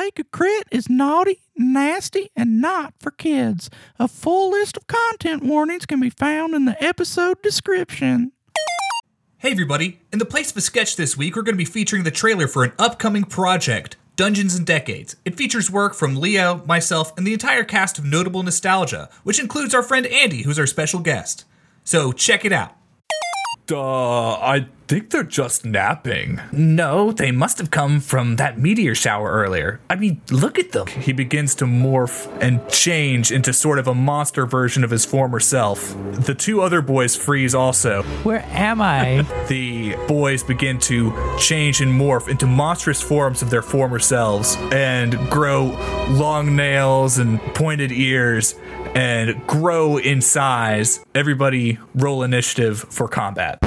Take a Crit is naughty, nasty, and not for kids. A full list of content warnings can be found in the episode description. Hey everybody! In the place of a sketch this week, we're going to be featuring the trailer for an upcoming project, Dungeons and Decades. It features work from Leo, myself, and the entire cast of Notable Nostalgia, which includes our friend Andy, who's our special guest. So check it out. Uh, I think they're just napping. No, they must have come from that meteor shower earlier. I mean, look at them. He begins to morph and change into sort of a monster version of his former self. The two other boys freeze also. Where am I? The boys begin to change and morph into monstrous forms of their former selves and grow long nails and pointed ears and grow in size. Everybody roll initiative for combat.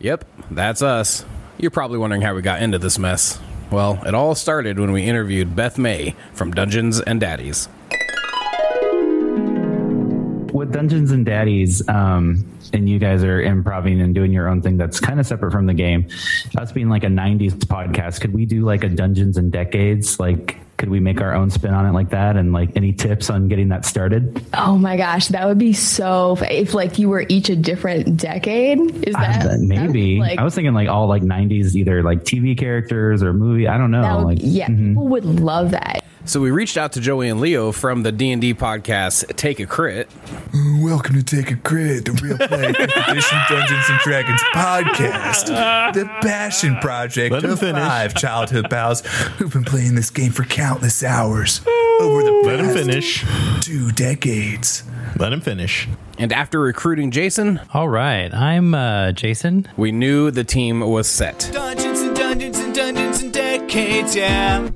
Yep, that's us. You're probably wondering how we got into this mess. Well, it all started when we interviewed Beth May from Dungeons and Daddies. With Dungeons and Daddies, um, and you guys are improving and doing your own thing that's kind of separate from the game. Us being like a '90s podcast, could we do like a Dungeons and Decades? Like, could we make our own spin on it like that? And like, any tips on getting that started? Oh my gosh, that would be so. f- If like you were each a different decade, is that Uh, maybe like I was thinking like all like '90s, either like TV characters or movie. I don't know. would, like, yeah, mhm. people would love that. So we reached out to Joey and Leo from the D&D podcast Take a Crit. Welcome to Take a Crit, the Real Play Fifth Edition Dungeons and Dragons podcast, the passion project Let him of finish. five childhood pals who've been playing this game for countless hours over the Let him past finish. two decades. Let him finish. And after recruiting Jason, All right, I'm uh, Jason. we knew the team was set. Dungeons and Dungeons and Dungeons and Decades, yeah.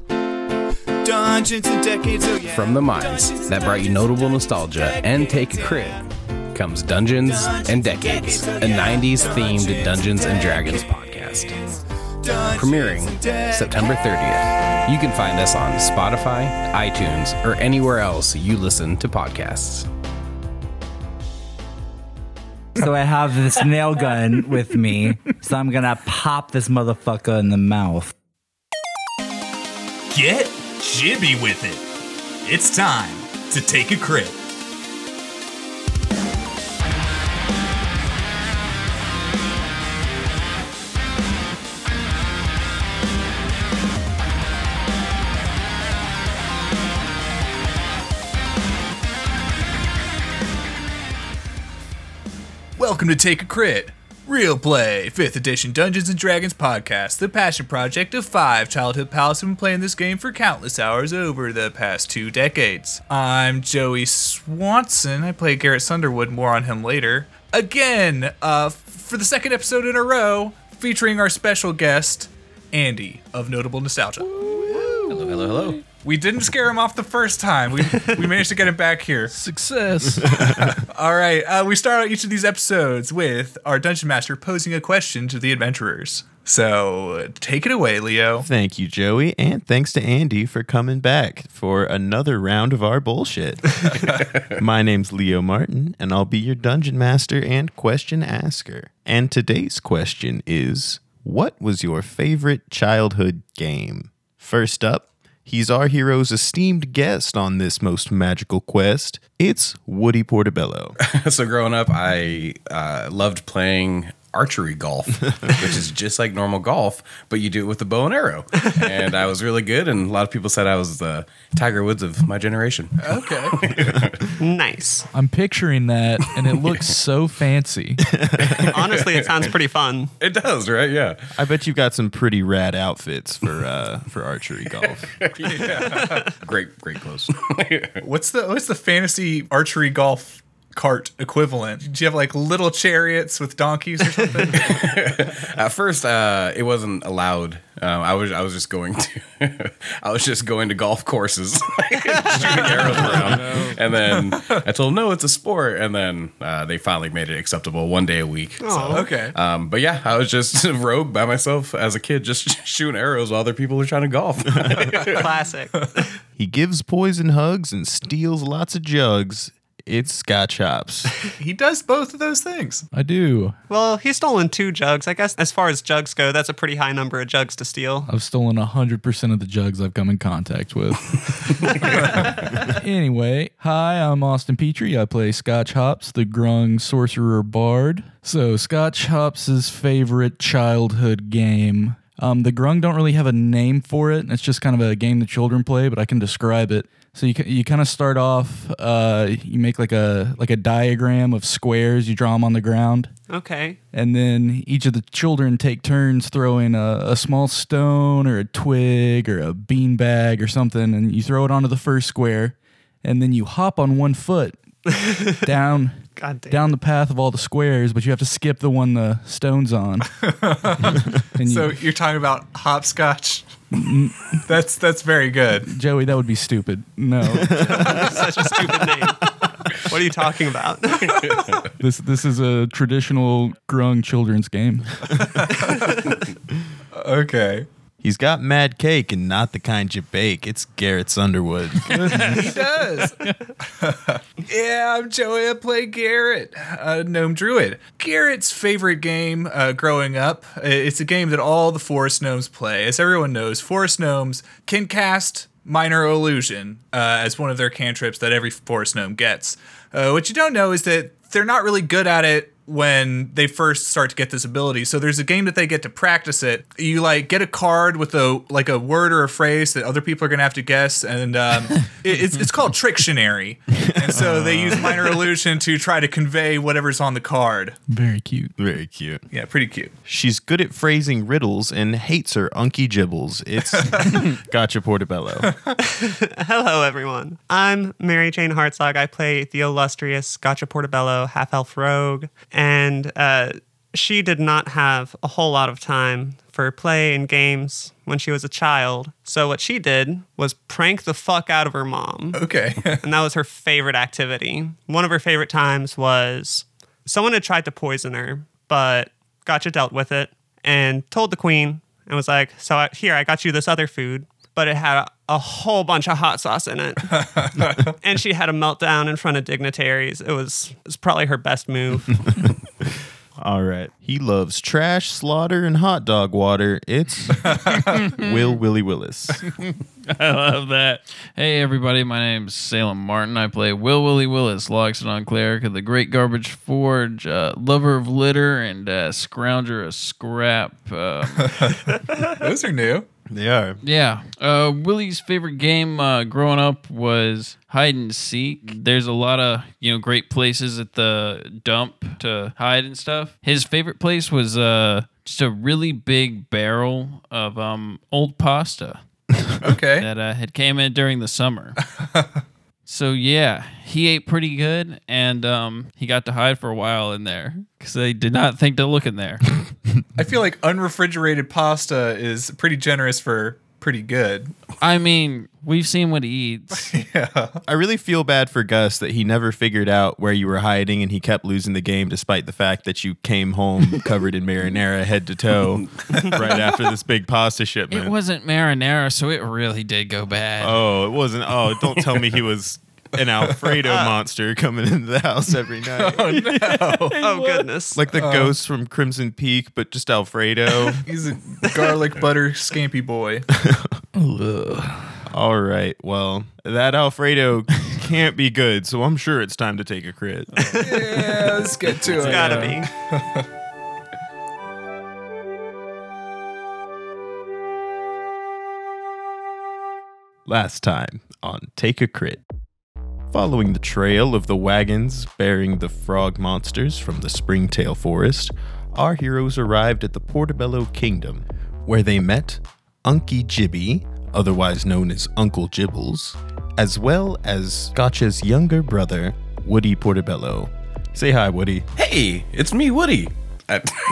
From the minds that brought you notable nostalgia and Take a Crit comes Dungeons and Decades, a 90s themed Dungeons and Dragons podcast. Premiering September 30th. You can find us on Spotify, iTunes, or anywhere else you listen to podcasts. So I have this nail gun with me, so I'm gonna pop this motherfucker in the mouth. Get jibby with it. It's time to take a crit. Welcome to Take a Crit, Real Play, 5th Edition Dungeons and Dragons podcast, the passion project of five childhood pals who've been playing this game for countless hours over the past two decades. I'm Joey Swanson. I play Garrett Sunderwood, more on him later. Again, uh, for the second episode in a row, featuring our special guest, Andy of Notable Nostalgia. Hello, hello, hello. We didn't scare him off the first time. We, we managed to get him back here. Success. All right, uh, we start out each of these episodes with our dungeon master posing a question to the adventurers. So take it away, Leo. Thank you, Joey, and thanks to Andy for coming back for another round of our bullshit. My name's Leo Martin, and I'll be your dungeon master and question asker. And today's question is What was your favorite childhood game? First up, he's our hero's esteemed guest on this most magical quest. It's Woody Portobello. so growing up, I uh, loved playing archery golf, which is just like normal golf, but you do it with a bow and arrow. And I was really good, and a lot of people said I was the Tiger Woods of my generation. Okay. Nice. I'm picturing that, and it looks so fancy. Honestly, it sounds pretty fun. It does, right? Yeah. I bet you've got some pretty rad outfits for uh, for archery golf. Great, great clothes. what's the what's the fantasy archery golf cart equivalent? Do you have like little chariots with donkeys or something? At first, uh, it wasn't allowed. Um, I was I was just going to I was just going to golf courses, shooting arrows around, and then I told them no, it's a sport, and then uh, they finally made it acceptable one day a week. So, okay. um, but yeah, I was just rogue by myself as a kid, just shooting arrows while other people are trying to golf. Classic. He gives poison hugs and steals lots of jugs. It's Scotch Hops. He does both of those things. I do. Well, he's stolen two jugs. I guess as far as jugs go, that's a pretty high number of jugs to steal. I've stolen 100% of the jugs I've come in contact with. anyway, hi, I'm Austin Petrie. I play Scotch Hops, the Grung Sorcerer Bard. So, Scotch Hops' favorite childhood game. Um, the Grung don't really have a name for it. It's just kind of a game that children play, but I can describe it. So you, you kind of start off. Uh, you make like a like a diagram of squares. You draw them on the ground Okay. and then each of the children take turns throwing a, a small stone or a twig or a bean bag or something, and you throw it onto the first square, and then you hop on one foot down God damn. down the path of all the squares, but you have to skip the one the stone's on. and you, So you're talking about hopscotch. Mm-hmm. that's that's very good. Joey, that would be stupid. No, Such a stupid name. What are you talking about? this this is a traditional grung children's game. Okay. He's got mad cake and not the kind you bake. It's Garrett Sunderwood. He does. yeah, I'm Joey. I play Garrett, a gnome druid. Garrett's favorite game uh, growing up. uh, It's a game that all the forest gnomes play. As everyone knows, forest gnomes can cast minor illusion uh, as one of their cantrips that every forest gnome gets. Uh, what you don't know is that they're not really good at it when they first start to get this ability. So there's a game that they get to practice it. You like get a card with a like a word or a phrase that other people are gonna have to guess, and um, it, it's it's called Trictionary. And so they use minor illusion to try to convey whatever's on the card. Very cute. Very cute. Yeah, pretty cute. She's good at phrasing riddles and hates her unky gibbles. It's Gotcha Portobello. Hello, everyone. I'm Mary Jane Hartzog. I play the illustrious Gotcha Portobello, half elf rogue, and uh, she did not have a whole lot of time for play and games when she was a child. So what she did was prank the fuck out of her mom. Okay. and that was her favorite activity. One of her favorite times was someone had tried to poison her, but Gotcha dealt with it and told the queen and was like, "So I, here, I got you this other food, but it had a, a whole bunch of hot sauce in it." and she had a meltdown in front of dignitaries. It was it was probably her best move. All right. He loves trash, slaughter, and hot dog water. It's Will Willie Willis. I love that. Hey, everybody. My name's Salem Martin. I play Will Willie Willis, Loxodon Cleric of the Great Garbage Forge, uh, lover of litter and uh, scrounger of scrap. Uh, Those are new. They are. yeah. Uh, Willie's favorite game uh, growing up was hide and seek. There's a lot of, you know, great places at the dump to hide and stuff. His favorite place was uh, just a really big barrel of um, old pasta. Okay. that uh, had came in during the summer. so yeah, he ate pretty good, and um, he got to hide for a while in there because they did not think to look in there. I feel like unrefrigerated pasta is pretty generous for pretty good. I mean, we've seen what he eats. yeah. I really feel bad for Gus that he never figured out where you were hiding and he kept losing the game despite the fact that you came home covered in marinara head to toe right after this big pasta shipment. It wasn't marinara, so it really did go bad. Oh, it wasn't. Oh, don't tell me he was an Alfredo monster coming into the house every night. oh no! oh goodness. Like the uh, ghost from Crimson Peak, but just Alfredo. He's a garlic butter scampi boy. All right. Well, that Alfredo can't be good, so I'm sure it's time to take a crit. Yeah, let's get to it's It's gotta be. Last time on Take a Crit. Following the trail of the wagons bearing the frog monsters from the Springtail Forest, our heroes arrived at the Portobello Kingdom, where they met Unky Jibby, otherwise known as Uncle Gibbles, as well as Gotcha's younger brother, Woody Portobello. Say hi, Woody. Hey, it's me, Woody. I,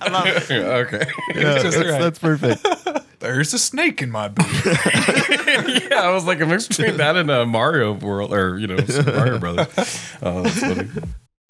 I love it. okay. Yeah, that's, right. that's perfect. There's a snake in my boot. yeah, I was like a mix between that and a Mario world, or you know, Super Mario Brothers. Oh, that's funny.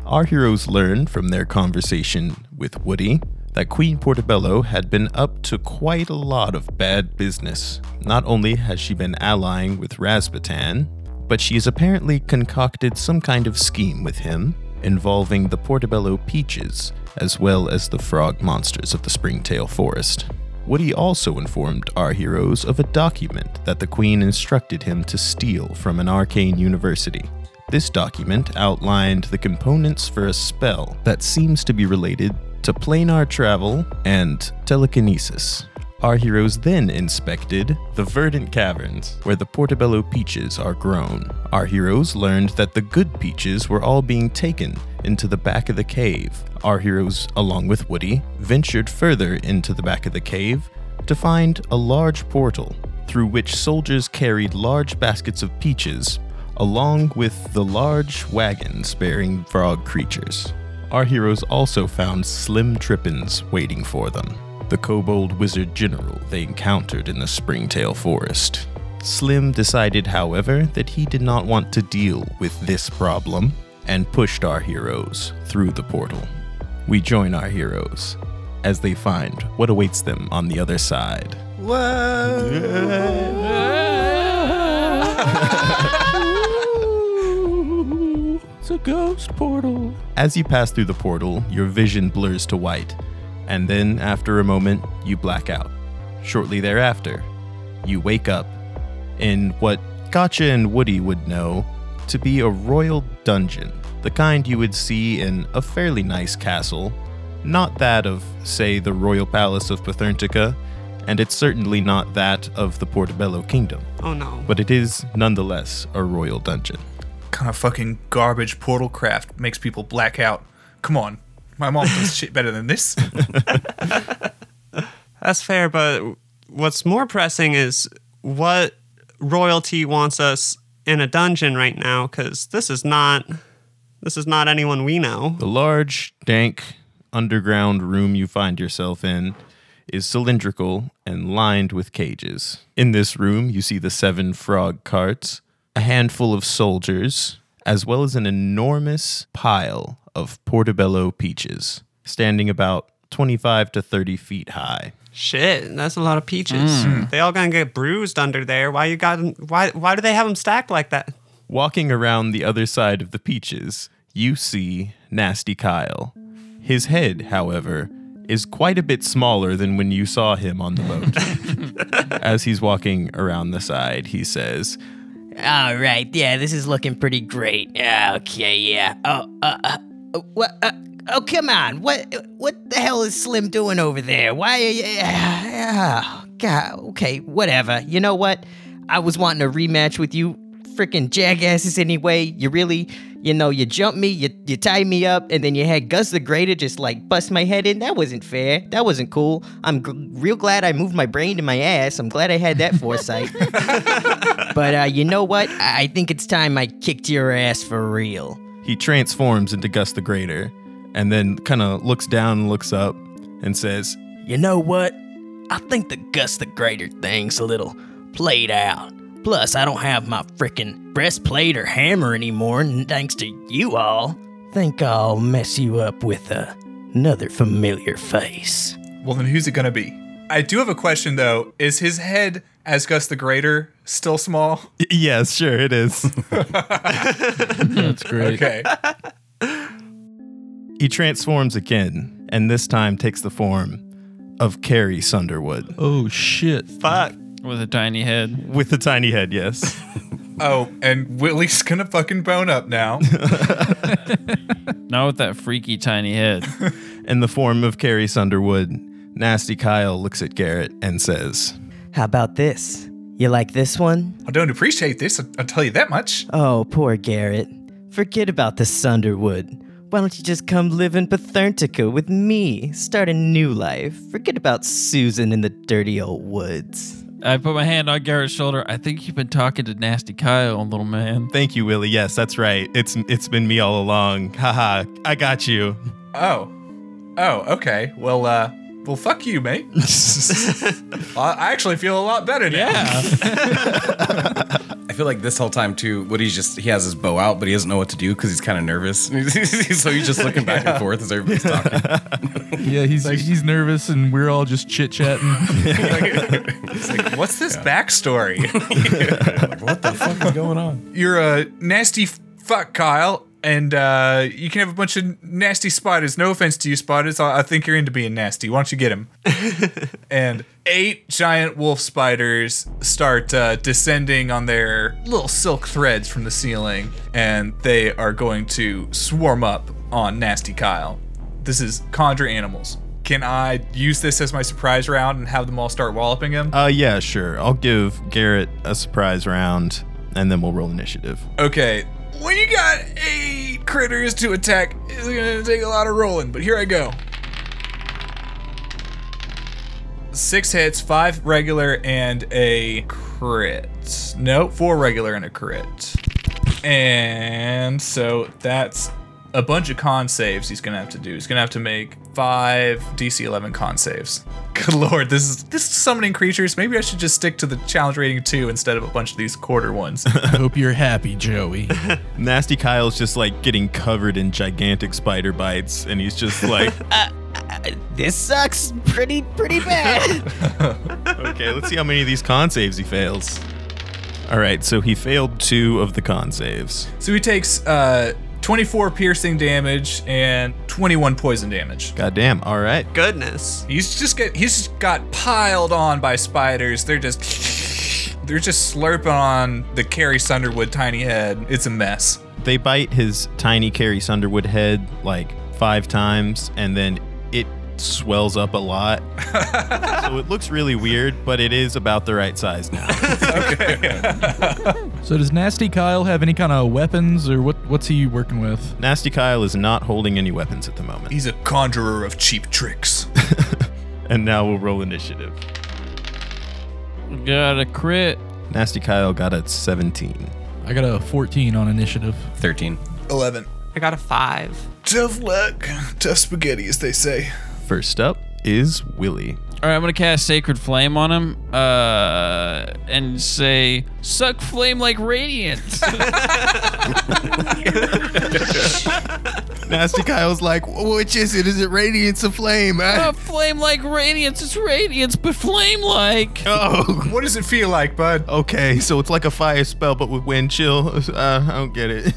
Our heroes learn from their conversation with Woody that Queen Portobello had been up to quite a lot of bad business. Not only has she been allying with Rasputin, but she has apparently concocted some kind of scheme with him involving the Portobello peaches as well as the frog monsters of the Springtail Forest. Woody also informed our heroes of a document that the Queen instructed him to steal from an arcane university. This document outlined the components for a spell that seems to be related to planar travel and telekinesis. Our heroes then inspected the verdant caverns where the Portobello peaches are grown. Our heroes learned that the good peaches were all being taken into the back of the cave. Our heroes, along with Woody, ventured further into the back of the cave to find a large portal through which soldiers carried large baskets of peaches along with the large wagons bearing frog creatures. Our heroes also found Slim Trippins waiting for them, the kobold wizard general they encountered in the Springtail Forest. Slim decided, however, that he did not want to deal with this problem and pushed our heroes through the portal. We join our heroes as they find what awaits them on the other side. It's a ghost portal. As you pass through the portal, your vision blurs to white, and then, after a moment, you black out. Shortly thereafter, you wake up in what Gotcha and Woody would know to be a royal dungeon, the kind you would see in a fairly nice castle, not that of, say, the royal palace of Patherntica, and it's certainly not that of the Portobello Kingdom, Oh no. but it is nonetheless a royal dungeon. kind of fucking garbage portal craft makes people black out. Come on. My mom does shit better than this. That's fair, but what's more pressing is what royalty wants us in a dungeon right now cuz this is not this is not anyone we know. The large, dank, underground room you find yourself in is cylindrical and lined with cages. In this room, you see the seven frog carts, a handful of soldiers, as well as an enormous pile of Portobello peaches, standing about 25 to 30 feet high. Shit, that's a lot of peaches. Mm. They all gonna get bruised under there. Why you got 'em- why why do they have them stacked like that? Walking around the other side of the peaches, you see Nasty Kyle. His head, however, is quite a bit smaller than when you saw him on the boat. As he's walking around the side, he says, All right, yeah, this is looking pretty great. Yeah, okay, yeah. Oh, uh, uh, uh, what? Uh, oh, come on. What? What the hell is Slim doing over there? Why? Are you, yeah, God. Okay, whatever. You know what? I was wanting a rematch with you, freaking jackasses. Anyway, you really, you know, you jumped me, you you tied me up, and then you had Gus the Greater just like bust my head in. That wasn't fair. That wasn't cool. I'm g- real glad I moved my brain to my ass. I'm glad I had that foresight. but uh, you know what? I I think it's time I kicked your ass for real. He transforms into Gus the Greater, and then kind of looks down and looks up and says, You know what? I think the Gus the Greater thing's a little played out. Plus, I don't have my frickin' breastplate or hammer anymore, and thanks to you all, think I'll mess you up with uh, another familiar face. well, then who's it to be? I do have a question, though. Is his head, as Gus the Greater, still small? Yes, sure, it is. That's great. Okay. he transforms again, and this time takes the form of Carrie Sunderwood. Oh shit. Fuck. with a tiny head. With a tiny head, yes. Oh, and Willie's going to fucking bone up now. Not with that freaky tiny head. In the form of Carrie Sunderwood, Nasty Kyle looks at Garrett and says, How about this? You like this one? I don't appreciate this, I'll- I'll tell you that much. Oh, poor Garrett. Forget about the Sunderwood. Why don't you just come live in Patherntica with me? Start a new life. Forget about Susan in the dirty old woods. I put my hand on Garrett's shoulder. I think you've been talking to Nasty Kyle, little man. Thank you, Willie. Yes, that's right. It's it's been me all along. Haha, I got you. Oh. Oh, okay. Well, uh, well, fuck you, mate. I I actually feel a lot better now. Yeah. I feel like this whole time too, Woody's just he has his bow out, but he doesn't know what to do because he's kind of nervous. so he's just looking back and forth as everybody's talking. Yeah, he's like, he's nervous, and we're all just chit chatting. It's like, what's this backstory? Like, what the fuck is going on? You're a nasty fuck, Kyle, and uh, you can have a bunch of nasty spiders. No offense to you, spiders. I, I think you're into being nasty. Why don't you get him? and eight giant wolf spiders start uh, descending on their little silk threads from the ceiling, and they are going to swarm up on Nasty Kyle. This is conjure animals. Can I use this as my surprise round and have them all start walloping him? Uh, yeah, sure. I'll give Garrett a surprise round, and then we'll roll initiative. Okay, when you got eight critters to attack, it's gonna take a lot of rolling, but here I go. Six hits, five regular, and a crit. Nope, four regular and a crit. And so that's a bunch of con saves he's gonna have to do. He's gonna have to make five DC 11 con saves. Good lord, this is this is summoning creatures. Maybe I should just stick to the challenge rating two instead of a bunch of these quarter ones. I hope you're happy, Joey. Nasty Kyle's just like getting covered in gigantic spider bites, and he's just like, This sucks pretty pretty bad. okay, let's see how many of these con saves he fails. All right, so he failed two of the con saves. So he takes uh, 24 piercing damage and 21 poison damage. Goddamn. All right. Goodness. He's just get he's just got piled on by spiders. They're just they're just slurping on the Carrie Sunderwood tiny head. It's a mess. They bite his tiny Carrie Sunderwood head like five times, and then it swells up a lot. so it looks really weird, but it is about the right size now. okay. so does Nasty Kyle have any kind of weapons, or what? What's he working with? Nasty Kyle is not holding any weapons at the moment. He's a conjurer of cheap tricks. and now we'll roll initiative. Got a crit. Nasty Kyle got a 17. I got a 14 on initiative. 13. 11. I got a five. Tough luck. Tough spaghetti, as they say. First up is Willie. All right, I'm gonna cast Sacred Flame on him, uh, and say, "Suck flame like radiance." Nasty Kyle's like, which is it? Is it radiance or flame? uh, flame like radiance. It's radiance, but flame like. Oh, What does it feel like, bud? okay. So it's like a fire spell, but with wind chill. Uh, I don't get it.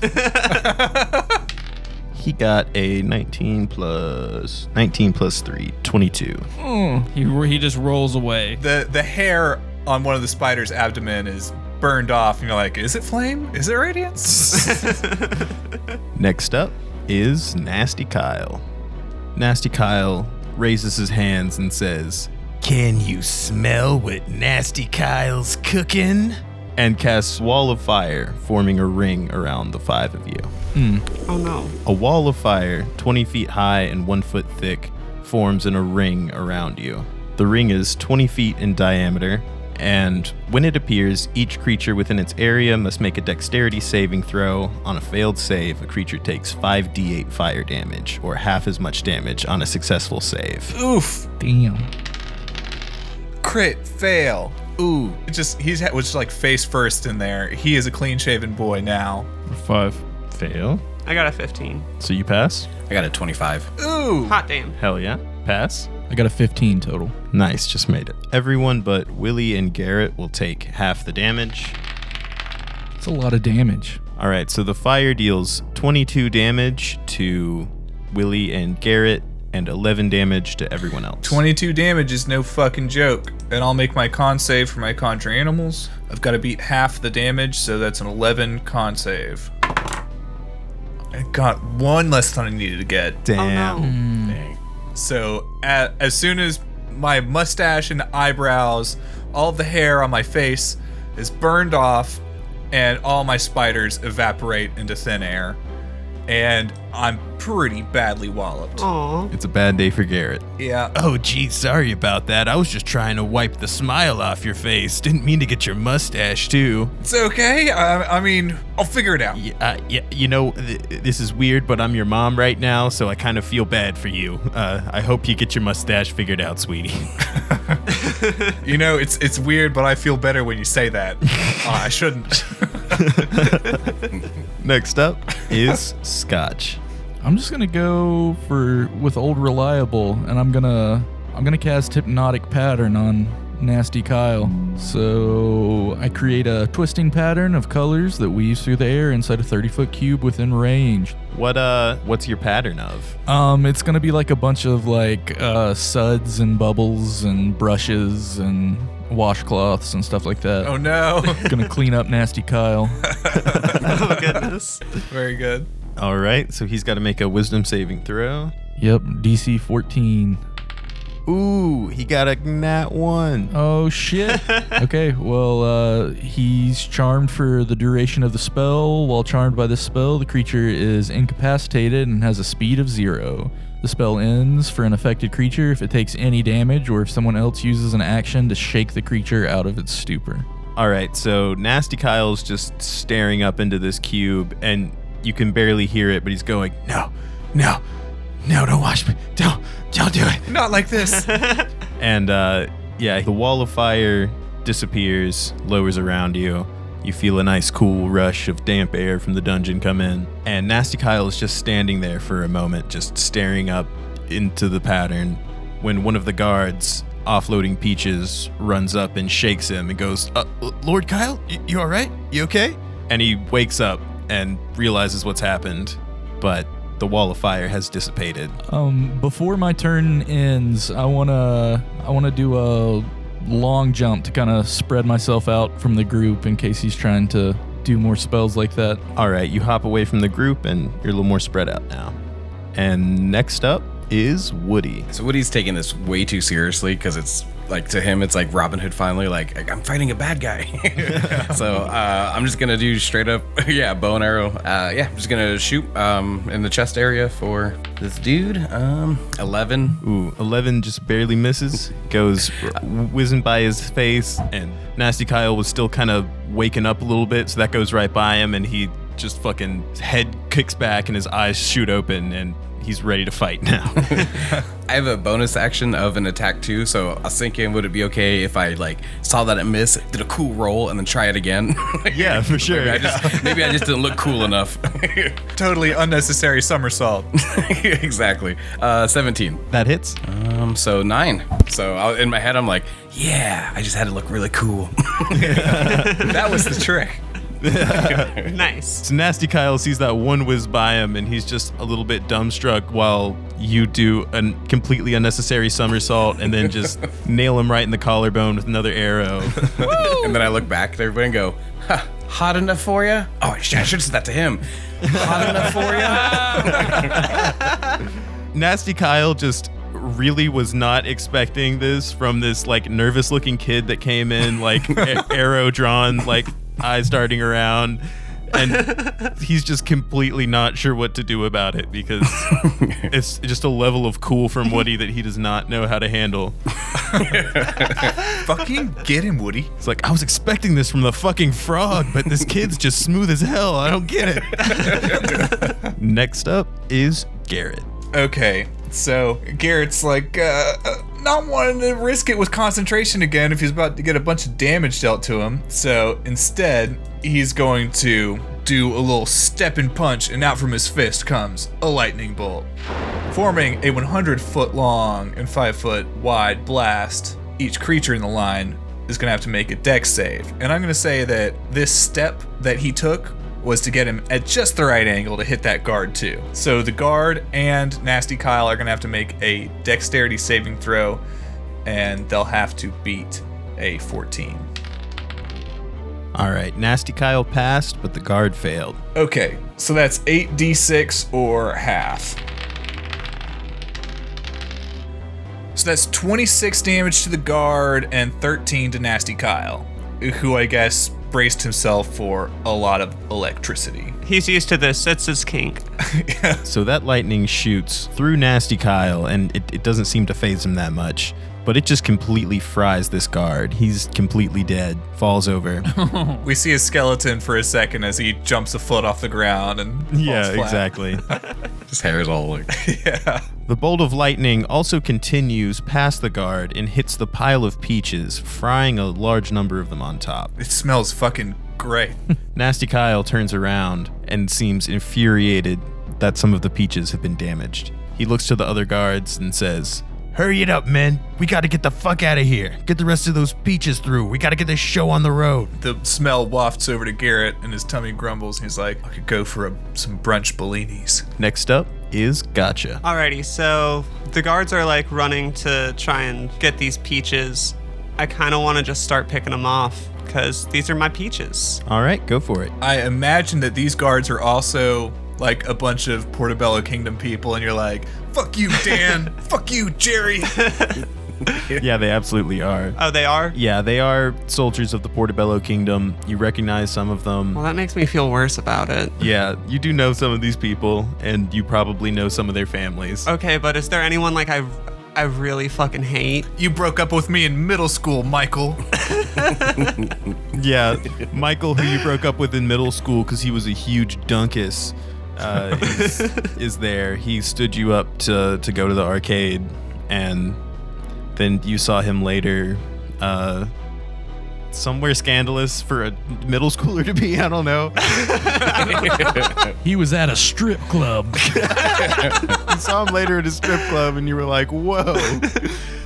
He got a 19 plus 19 plus 3, 22. Hmm. He he just rolls away. The the hair on one of the spider's abdomen is burned off, and you're like, is it flame? Is it radiance? Next up is Nasty Kyle. Nasty Kyle raises his hands and says, Can you smell what Nasty Kyle's cooking? And casts Wall of Fire, forming a ring around the five of you. Hmm. Oh no. A wall of fire, 20 feet high and 1 foot thick, forms in a ring around you. The ring is 20 feet in diameter, and when it appears, each creature within its area must make a dexterity saving throw. On a failed save, a creature takes 5d8 fire damage, or half as much damage on a successful save. Oof. Damn. Crit. Fail. Ooh. It just he's was just like face first in there. He is a clean shaven boy now. Five. Fail. I got a 15. So you pass? I got a 25. Ooh. Hot damn. Hell yeah. Pass? I got a 15 total. Nice, just made it. Everyone but Willie and Garrett will take half the damage. It's a lot of damage. All right, so the fire deals 22 damage to Willie and Garrett and 11 damage to everyone else. 22 damage is no fucking joke. And I'll make my con save for my conjure animals. I've got to beat half the damage, so that's an 11 con save. I got one less than I needed to get. Damn. Oh, So a as soon as my mustache and eyebrows, all the hair on my face is burned off, and all my spiders evaporate into thin air, and I'm pretty badly walloped. Aw. It's a bad day for Garrett. Yeah. Oh, gee, sorry about that. I was just trying to wipe the smile off your face. Didn't mean to get your mustache, too. It's okay. I, I mean, I'll figure it out. Yeah, uh, yeah, you know, th- this is weird, but I'm your mom right now, so I kind of feel bad for you. Uh, I hope you get your mustache figured out, sweetie. You know, it's it's weird, but I feel better when you say that. Uh, I shouldn't. Next up is Scotch. I'm just gonna go for with old reliable, and I'm gonna I'm gonna cast hypnotic pattern on Nasty Kyle. So I create a twisting pattern of colors that weaves through the air inside a 30 foot cube within range. What uh what's your pattern of? Um, it's gonna be like a bunch of like uh, suds and bubbles and brushes and washcloths and stuff like that. Oh no. gonna clean up Nasty Kyle. oh goodness. Very good. All right, so he's got to make a wisdom saving throw. Yep, DC 14. Ooh, he got a nat 1. Oh shit. okay, well, uh, he's charmed for the duration of the spell. While charmed by this spell, the creature is incapacitated and has a speed of zero. The spell ends for an affected creature if it takes any damage or if someone else uses an action to shake the creature out of its stupor. All right, so Nasty Kyle's just staring up into this cube, and you can barely hear it, but he's going, "No, no, no! Don't watch me! Don't, don't do it!" Not like this. And uh, yeah, the wall of fire disappears, lowers around you. You feel a nice cool rush of damp air from the dungeon come in, and Nasty Kyle is just standing there for a moment, just staring up into the pattern. When one of the guards offloading peaches runs up and shakes him and goes, uh, "Lord Kyle, y- you all right? You okay?" And he wakes up and realizes what's happened, but the wall of fire has dissipated. Um, before my turn ends, I wanna I wanna do a long jump to kind of spread myself out from the group in case he's trying to do more spells like that. All right, you hop away from the group and you're a little more spread out now. And next up is Woody. So Woody's taking this way too seriously because it's like to him, it's like Robin Hood finally, like I'm fighting a bad guy. so uh, I'm just gonna do straight up, yeah, bow and arrow. Uh, yeah, I'm just gonna shoot um, in the chest area for this dude. Um, Eleven. Ooh, 11 just barely misses, goes whizzing by his face, and Nasty Kyle was still kind of waking up a little bit, so that goes right by him, and he just fucking head kicks back and his eyes shoot open, and he's ready to fight now. I have a bonus action of an attack too, so I was thinking, would it be okay if I like saw that it missed, did a cool roll, and then try it again? yeah, for sure. maybe, I just, maybe I just didn't look cool enough. totally unnecessary somersault. exactly. Uh, 17. That hits. Um, so nine. So I, in my head, I'm like, yeah, I just had to look really cool. that was the trick. nice. So Nasty Kyle sees that one whiz by him, and he's just a little bit dumbstruck while you do a completely unnecessary somersault and then just nail him right in the collarbone with another arrow. and then I look back at everybody and go, huh, hot enough for you? Oh, I should have said that to him. Hot enough for you? Nasty Kyle just really was not expecting this from this like nervous looking kid that came in like a- arrow drawn like eyes darting around and he's just completely not sure what to do about it because it's just a level of cool from Woody that he does not know how to handle. fucking get him, Woody. It's like I was expecting this from the fucking frog, but this kid's just smooth as hell. I don't get it. Next up is Garrett. Okay, so Garrett's like uh, uh, not wanting to risk it with concentration again if he's about to get a bunch of damage dealt to him. So instead, he's going to do a little step and punch, and out from his fist comes a lightning bolt, forming a 100 foot long and 5 foot wide blast. Each creature in the line is going to have to make a dex save. And I'm going to say that this step that he took was to get him at just the right angle to hit that guard too. So the guard and Nasty Kyle are going to have to make a dexterity saving throw and they'll have to beat a 14. All right, Nasty Kyle passed, but the guard failed. Okay, so that's 8d6 or half. So that's 26 damage to the guard and 13 to Nasty Kyle, who I guess braced himself for a lot of electricity. He's used to this. That's his kink. So that lightning shoots through Nasty Kyle, and it, it doesn't seem to phase him that much. But it just completely fries this guard. He's completely dead, falls over. We see his skeleton for a second as he jumps a foot off the ground and falls yeah, flat. exactly. His hair is all like. yeah. The bolt of lightning also continues past the guard and hits the pile of peaches, frying a large number of them on top. It smells fucking Great. Nasty Kyle turns around and seems infuriated that some of the peaches have been damaged. He looks to the other guards and says, Hurry it up, men. We gotta get the fuck out of here. Get the rest of those peaches through. We gotta get this show on the road. The smell wafts over to Garrett, and his tummy grumbles. And he's like, "I could go for a, some brunch bellinis." Next up is Gotcha. Alrighty, so the guards are like running to try and get these peaches. I kind of want to just start picking them off because these are my peaches. All right, go for it. I imagine that these guards are also like a bunch of Portobello Kingdom people, and you're like, "Fuck you, Dan. Fuck you, Jerry." yeah, they absolutely are. Oh, they are? Yeah, they are soldiers of the Portobello Kingdom. You recognize some of them. Well, that makes me feel worse about it. Yeah, you do know some of these people, and you probably know some of their families. Okay, but is there anyone like I I really fucking hate? You broke up with me in middle school, Michael. Yeah, Michael, who you broke up with in middle school because he was a huge dunkus, uh, is, is there. He stood you up to, to go to the arcade, and then you saw him later uh, somewhere scandalous for a middle schooler to be. I don't know. He was at a strip club. you saw him later at a strip club, and you were like, "Whoa."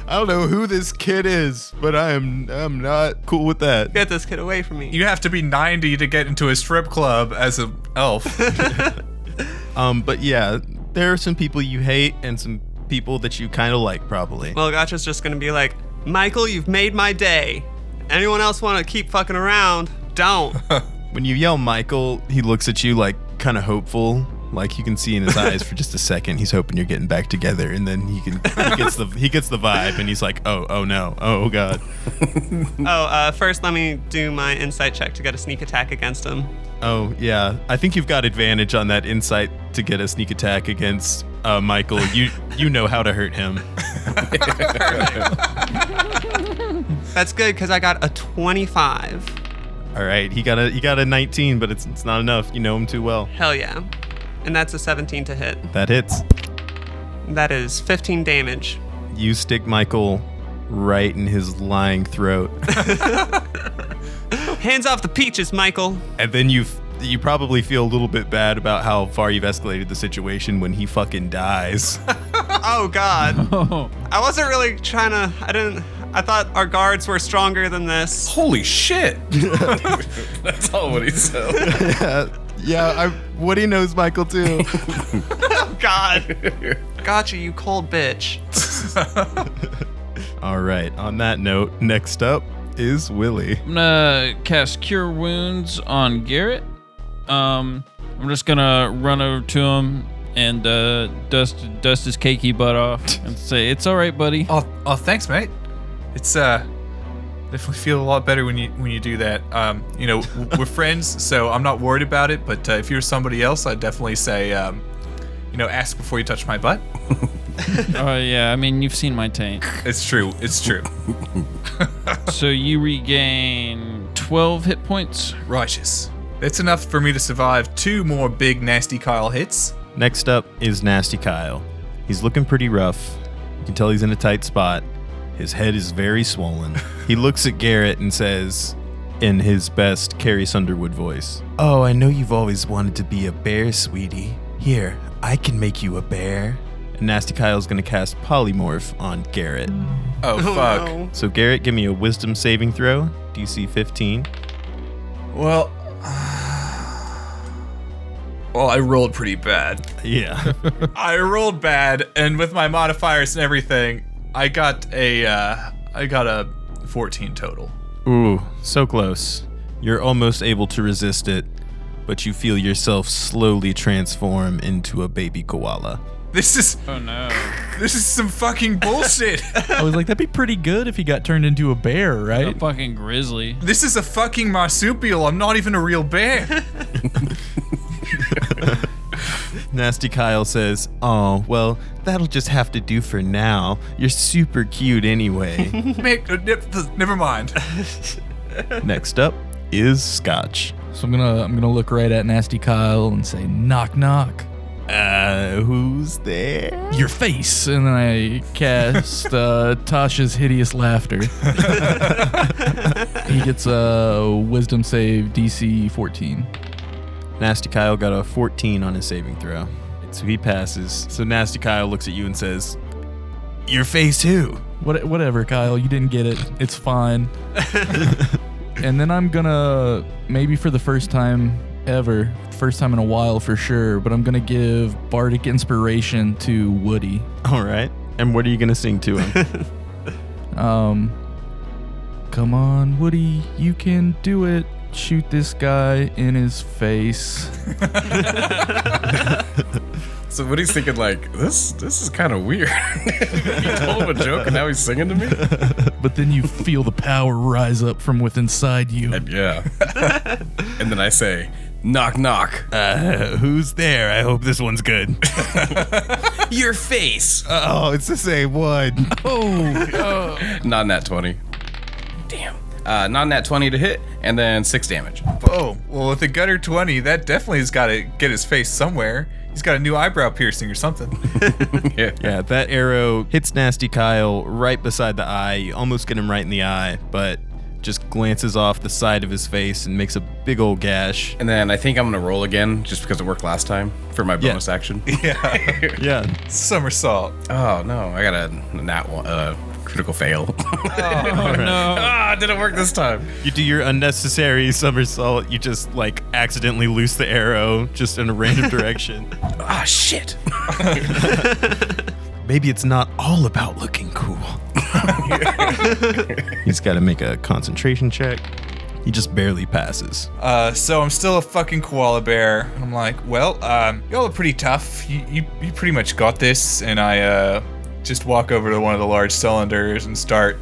I don't know who this kid is, but I am I'm not cool with that. Get this kid away from me. You have to be 90 to get into a strip club as a elf. Um, but yeah, there are some people you hate and some people that you kind of like, probably. Well, Gotcha's just gonna be like, Michael, you've made my day. Anyone else want to keep fucking around? Don't. When you yell Michael, he looks at you like kind of hopeful. Like you can see in his eyes for just a second, he's hoping you're getting back together, and then he can he gets the he gets the vibe, and he's like, oh oh no, oh god. oh, uh, first let me do my insight check to get a sneak attack against him. Oh yeah, I think you've got advantage on that insight to get a sneak attack against uh, Michael. You you know how to hurt him. That's good because I got a 25. All right, he got a he got a 19, but it's it's not enough. You know him too well. Hell yeah. And that's a 17 to hit. That hits. That is 15 damage. You stick Michael right in his lying throat, Hands off the peaches, Michael. and then you you probably feel a little bit bad about how far you've escalated the situation when he fucking dies. Oh God. I wasn't really trying to. I didn't. I thought our guards were stronger than this. Holy shit! That's all what he said. yeah, yeah. I, Woody knows Michael too. Oh God. Gotcha, you cold bitch. All right. On that note, next up is Willie. I'm gonna cast Cure Wounds on Garrett. Um, I'm just gonna run over to him and uh, dust dust his cakey butt off and say, "It's all right, buddy." Oh, oh, thanks, mate. It's uh, definitely feel a lot better when you when you do that. Um, you know, we're friends, so I'm not worried about it. But uh, if you're somebody else, I'd definitely say, um, you know, ask before you touch my butt. Oh yeah, I mean you've seen my taint. It's true. It's true. so you regain 12 hit points. Righteous. That's enough for me to survive two more big nasty Kyle hits. Next up is Nasty Kyle. He's looking pretty rough. You can tell he's in a tight spot. His head is very swollen. he looks at Garrett and says, in his best Carrie Sunderwood voice, Oh, I know you've always wanted to be a bear, sweetie. Here, I can make you a bear. And Nasty Kyle's gonna cast Polymorph on Garrett. Oh, Oh, fuck. no. So, Garrett, give me a wisdom saving throw, DC 15. Well, well, I rolled pretty bad. Yeah. I rolled bad, and with my modifiers and everything, I got a uh, I got a 14 total. Ooh, so close. You're almost able to resist it, but you feel yourself slowly transform into a baby koala. This is Oh no. this is some fucking bullshit. I was like, that'd be pretty good if he got turned into a bear, right? A right? fucking grizzly. this is a fucking marsupial. I'm not even a real bear. Nasty Kyle says, Oh, well, that'll just have to do for now. You're super cute anyway. Make, uh, ne- never mind. Next up is Scotch. So I'm gonna I'm gonna look right at Nasty Kyle and say, knock knock. Uh, who's there? Your face, and then I cast uh, Tasha's hideous laughter. he gets a wisdom save DC 14. Nasty Kyle got a 14 on his saving throw. So he passes. So Nasty Kyle looks at you and says, Your face who? What, whatever, Kyle. You didn't get it. It's fine. and then I'm gonna maybe for the first time ever, first time in a while for sure, but I'm gonna give bardic inspiration to Woody. All right. And what are you going to sing to him? Um, come on, Woody, you can do it. Shoot this guy in his face. So what he's thinking like this this is kind of weird. he told him a joke and now he's singing to me. but then you feel the power rise up from within inside you. And yeah. and then I say, knock knock. uh, who's there? I hope this one's good. Your face. oh, it's the same one. Oh, Not that twenty. Damn. Uh, not nat twenty to hit, and then six damage. Oh, well, with the gutter 20, that definitely has got to get his face somewhere. He's got a new eyebrow piercing or something. yeah. Yeah, that arrow hits Nasty Kyle right beside the eye. You almost get him right in the eye, but just glances off the side of his face and makes a big old gash. And then I think I'm gonna roll again just because it worked last time for my Yeah. bonus action. yeah. Yeah. Somersault. Oh no, I got a nat one, uh, critical fail. oh no. ah, it didn't work this time. You do your unnecessary somersault. You just like accidentally loose the arrow just in a random direction. Ah, shit. Maybe it's not all about looking cool. He's got to make a concentration check. He just barely passes. Uh, so I'm still a fucking koala bear. I'm like, well, um, y'all are pretty tough. You, you, you pretty much got this. And I uh, just walk over to one of the large cylinders and start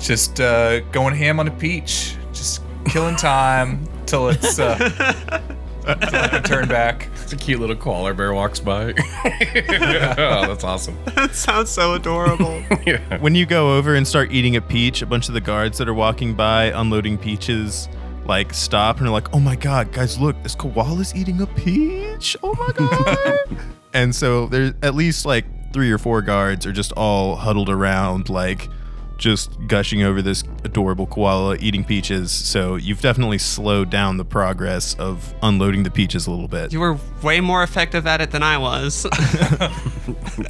just uh, going ham on a peach. Just killing time till it's uh, till I can turn back. It's a cute little koala bear walks by. oh, that's awesome. That sounds so adorable. yeah. When you go over and start eating a peach, a bunch of the guards that are walking by unloading peaches like stop and are like, "Oh my god, guys, look, this koala's eating a peach! Oh my god!" and so there's at least like three or four guards are just all huddled around, like just gushing over this adorable koala eating peaches. So you've definitely slowed down the progress of unloading the peaches a little bit. you were way more effective at it than I was.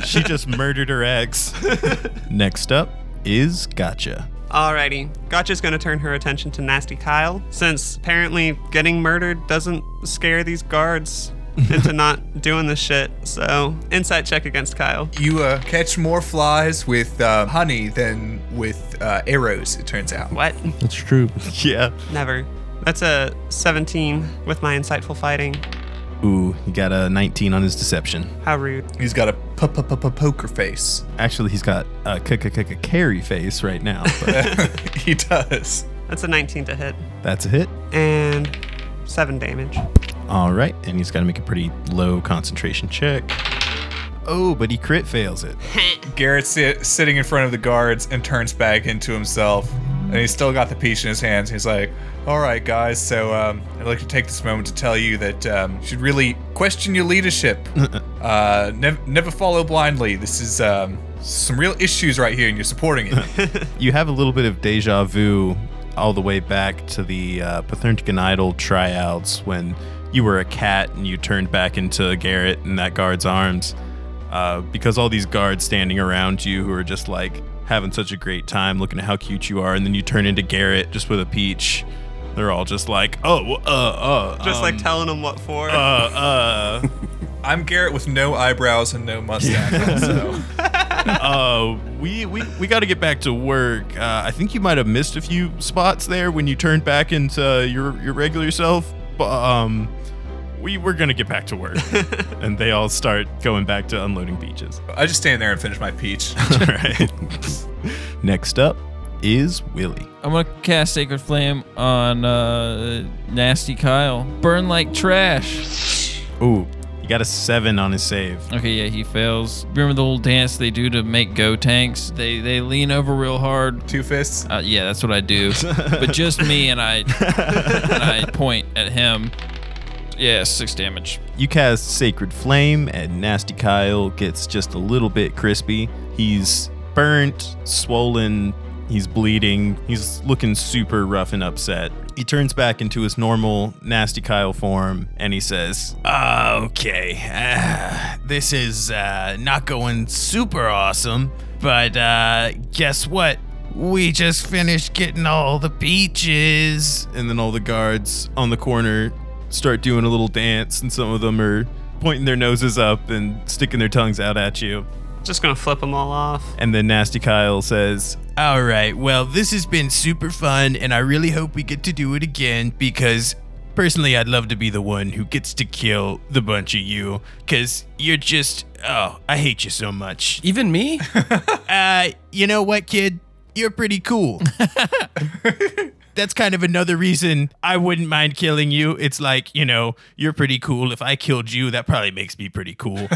she just murdered her ex. Next up is Gotcha. Alrighty. Gotcha's gonna turn her attention to Nasty Kyle, since apparently getting murdered doesn't scare these guards into not doing this shit. So, insight check against Kyle. You uh, catch more flies with uh, honey than with uh, arrows, it turns out. What? That's true. Yeah. Never. That's a 17 with my insightful fighting. Ooh, he got a 19 on his deception. How rude. He's got a poker face. Actually, he's got a k- k- k- carry face right now. But he does. That's a 19 to hit. that's a hit. And 7 damage. All right, and he's got to make a pretty low concentration check. Oh, but he crit fails it. Garrett's sit, sitting in front of the guards and turns back into himself. And he's still got the peach in his hands. He's like, All right, guys, so um, I'd like to take this moment to tell you that um, you should really question your leadership. uh, nev- never follow blindly. This is um, some real issues right here, and you're supporting it. You have a little bit of deja vu all the way back to the uh, Patherntican Idol tryouts when you were a cat and you turned back into Garrett in that guard's arms. Uh, because all these guards standing around you who are just like having such a great time looking at how cute you are, and then you turn into Garrett just with a peach. They're all just like, oh, uh, uh. Just like um, telling them what for. uh, uh. I'm Garrett with no eyebrows and no mustache. so. uh, we we, we got to get back to work. Uh, I think you might have missed a few spots there when you turned back into your your regular self. But um, we we're gonna get back to work, and they all start going back to unloading beaches. I just stand there and finish my peach. all right. Next up is Willie. I'm gonna cast Sacred Flame on uh, Nasty Kyle. Burn like trash. Ooh, he got a seven on his save. Okay, yeah, he fails. Remember the little dance they do to make go tanks? They they lean over real hard. Two fists. Uh, yeah, that's what I do. but just me and I and I point at him. Yeah, six damage. You cast Sacred Flame, and Nasty Kyle gets just a little bit crispy. He's burnt, swollen, he's bleeding, he's looking super rough and upset. He turns back into his normal Nasty Kyle form and he says, Okay, uh, this is uh, not going super awesome, but uh, guess what? We just finished getting all the peaches. And then all the guards on the corner start doing a little dance, and some of them are pointing their noses up and sticking their tongues out at you. Just gonna flip them all off. And then Nasty Kyle says, All right, well, this has been super fun, and I really hope we get to do it again because personally, I'd love to be the one who gets to kill the bunch of you because you're just, oh, I hate you so much. Even me? uh, you know what, kid? You're pretty cool. That's kind of another reason I wouldn't mind killing you. It's like, you know, you're pretty cool. If I killed you, that probably makes me pretty cool.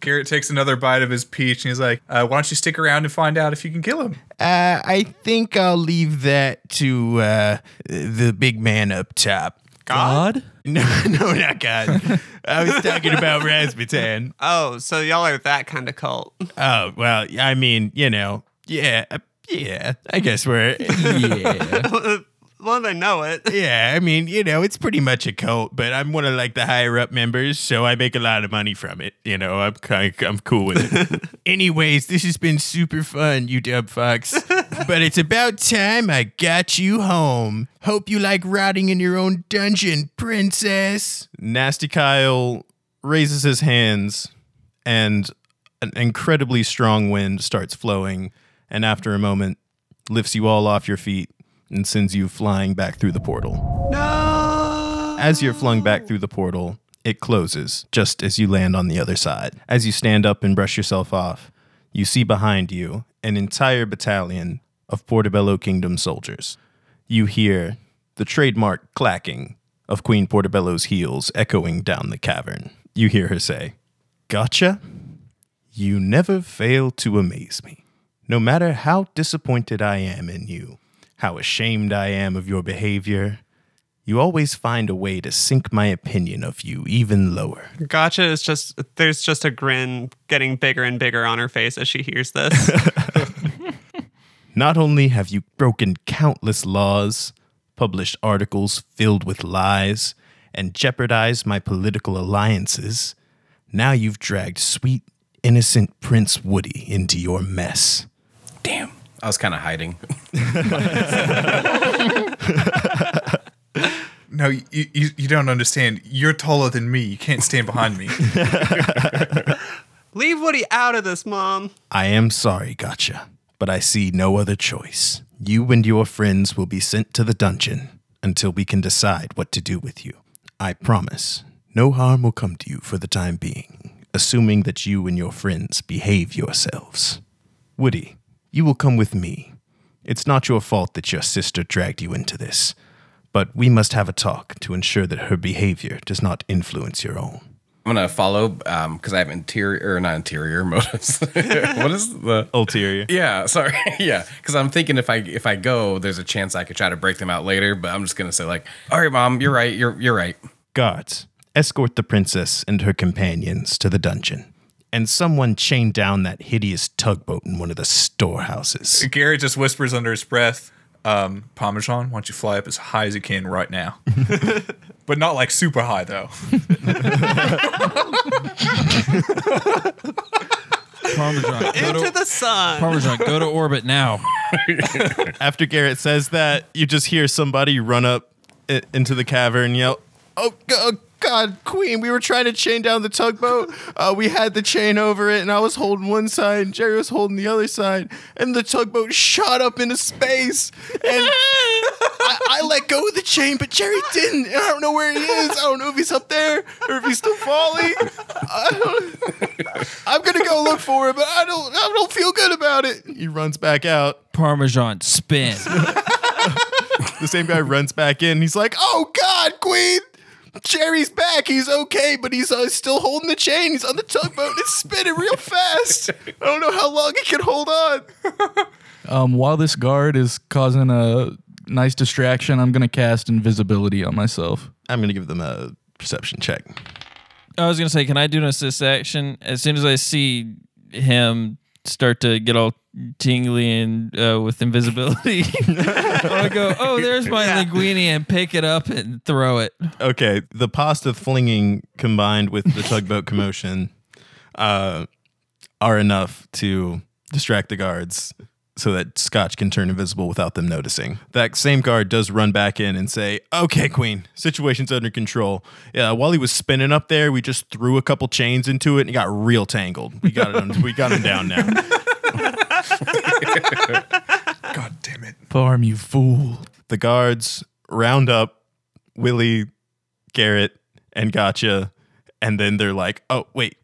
Garrett takes another bite of his peach and he's like, uh, "Why don't you stick around and find out if you can kill him?" Uh, I think I'll leave that to uh, the big man up top. God? No, no, not God. I was talking about Rasputin. Oh, so y'all are that kind of cult. Oh well, I mean, you know, yeah, yeah. I guess we're yeah. well, they know it. Yeah, I mean, you know, it's pretty much a cult, but I'm one of like the higher up members, so I make a lot of money from it. You know, I'm kind I'm cool with it. Anyways, this has been super fun, you dub fucks. but it's about time I got you home. Hope you like rotting in your own dungeon, princess. Nasty Kyle raises his hands and an incredibly strong wind starts flowing, and after a moment, lifts you all off your feet and sends you flying back through the portal. No! As you're flung back through the portal, it closes just as you land on the other side. As you stand up and brush yourself off, you see behind you an entire battalion of Portobello Kingdom soldiers. You hear the trademark clacking of Queen Portobello's heels echoing down the cavern. You hear her say, Gotcha? You never fail to amaze me. No matter how disappointed I am in you, how ashamed I am of your behavior, you always find a way to sink my opinion of you even lower. Gotcha is just there's just a grin getting bigger and bigger on her face as she hears this. Not only have you broken countless laws, published articles filled with lies, and jeopardized my political alliances, now you've dragged sweet, innocent Prince Woody into your mess. Damn. I was kind of hiding. No, you, you you don't understand. You're taller than me. You can't stand behind me. Leave Woody out of this, mom. I am sorry, gotcha, but I see no other choice. You and your friends will be sent to the dungeon until we can decide what to do with you. I promise, no harm will come to you for the time being, assuming that you and your friends behave yourselves. Woody, you will come with me. It's not your fault that your sister dragged you into this, but we must have a talk to ensure that her behavior does not influence your own. I'm gonna follow um, because I have interior or not interior motives. what is the ulterior? Yeah, sorry. yeah, because I'm thinking if I if I go, there's a chance I could try to break them out later. But I'm just gonna say like, all right, mom, you're right. You're you're right. Guards, escort the princess and her companions to the dungeon. And someone chained down that hideous tugboat in one of the storehouses. Garrett just whispers under his breath, um, Parmesan, why don't you fly up as high as you can right now? but not like super high, though. Parmesan. Go Into to, the sun. Parmesan, go to orbit now. After Garrett says that, you just hear somebody run up i- into the cavern and yell, Oh, g- oh, God, Queen, we were trying to chain down the tugboat. Uh, we had the chain over it, and I was holding one side, and Jerry was holding the other side, and the tugboat shot up into space. And I, I let go of the chain, but Jerry didn't. And I don't know where he is. I don't know if he's up there or if he's still falling. I am gonna go look for him, but I don't. I don't feel good about it. He runs back out. Parmesan, spin. The same guy runs back in. He's like, "Oh God, Queen, Jerry's back. He's okay, but he's uh, still holding the chain. He's on the tugboat. and It's spinning real fast. I don't know how long he can hold on." Um, while this guard is causing a nice distraction. I'm gonna cast invisibility on myself. I'm gonna give them a perception check. I was gonna say, can I do an assist action as soon as I see him start to get all tingly and uh, with invisibility? I go. Oh, there's my linguini and pick it up and throw it. Okay, the pasta flinging combined with the tugboat commotion uh, are enough to distract the guards so that Scotch can turn invisible without them noticing. That same guard does run back in and say, "Okay, Queen, situation's under control." Yeah, while he was spinning up there, we just threw a couple chains into it and it got real tangled. We got him. we got him down now. God damn it. Farm, you fool. The guards round up Willie, Garrett, and Gotcha, and then they're like, "Oh, wait,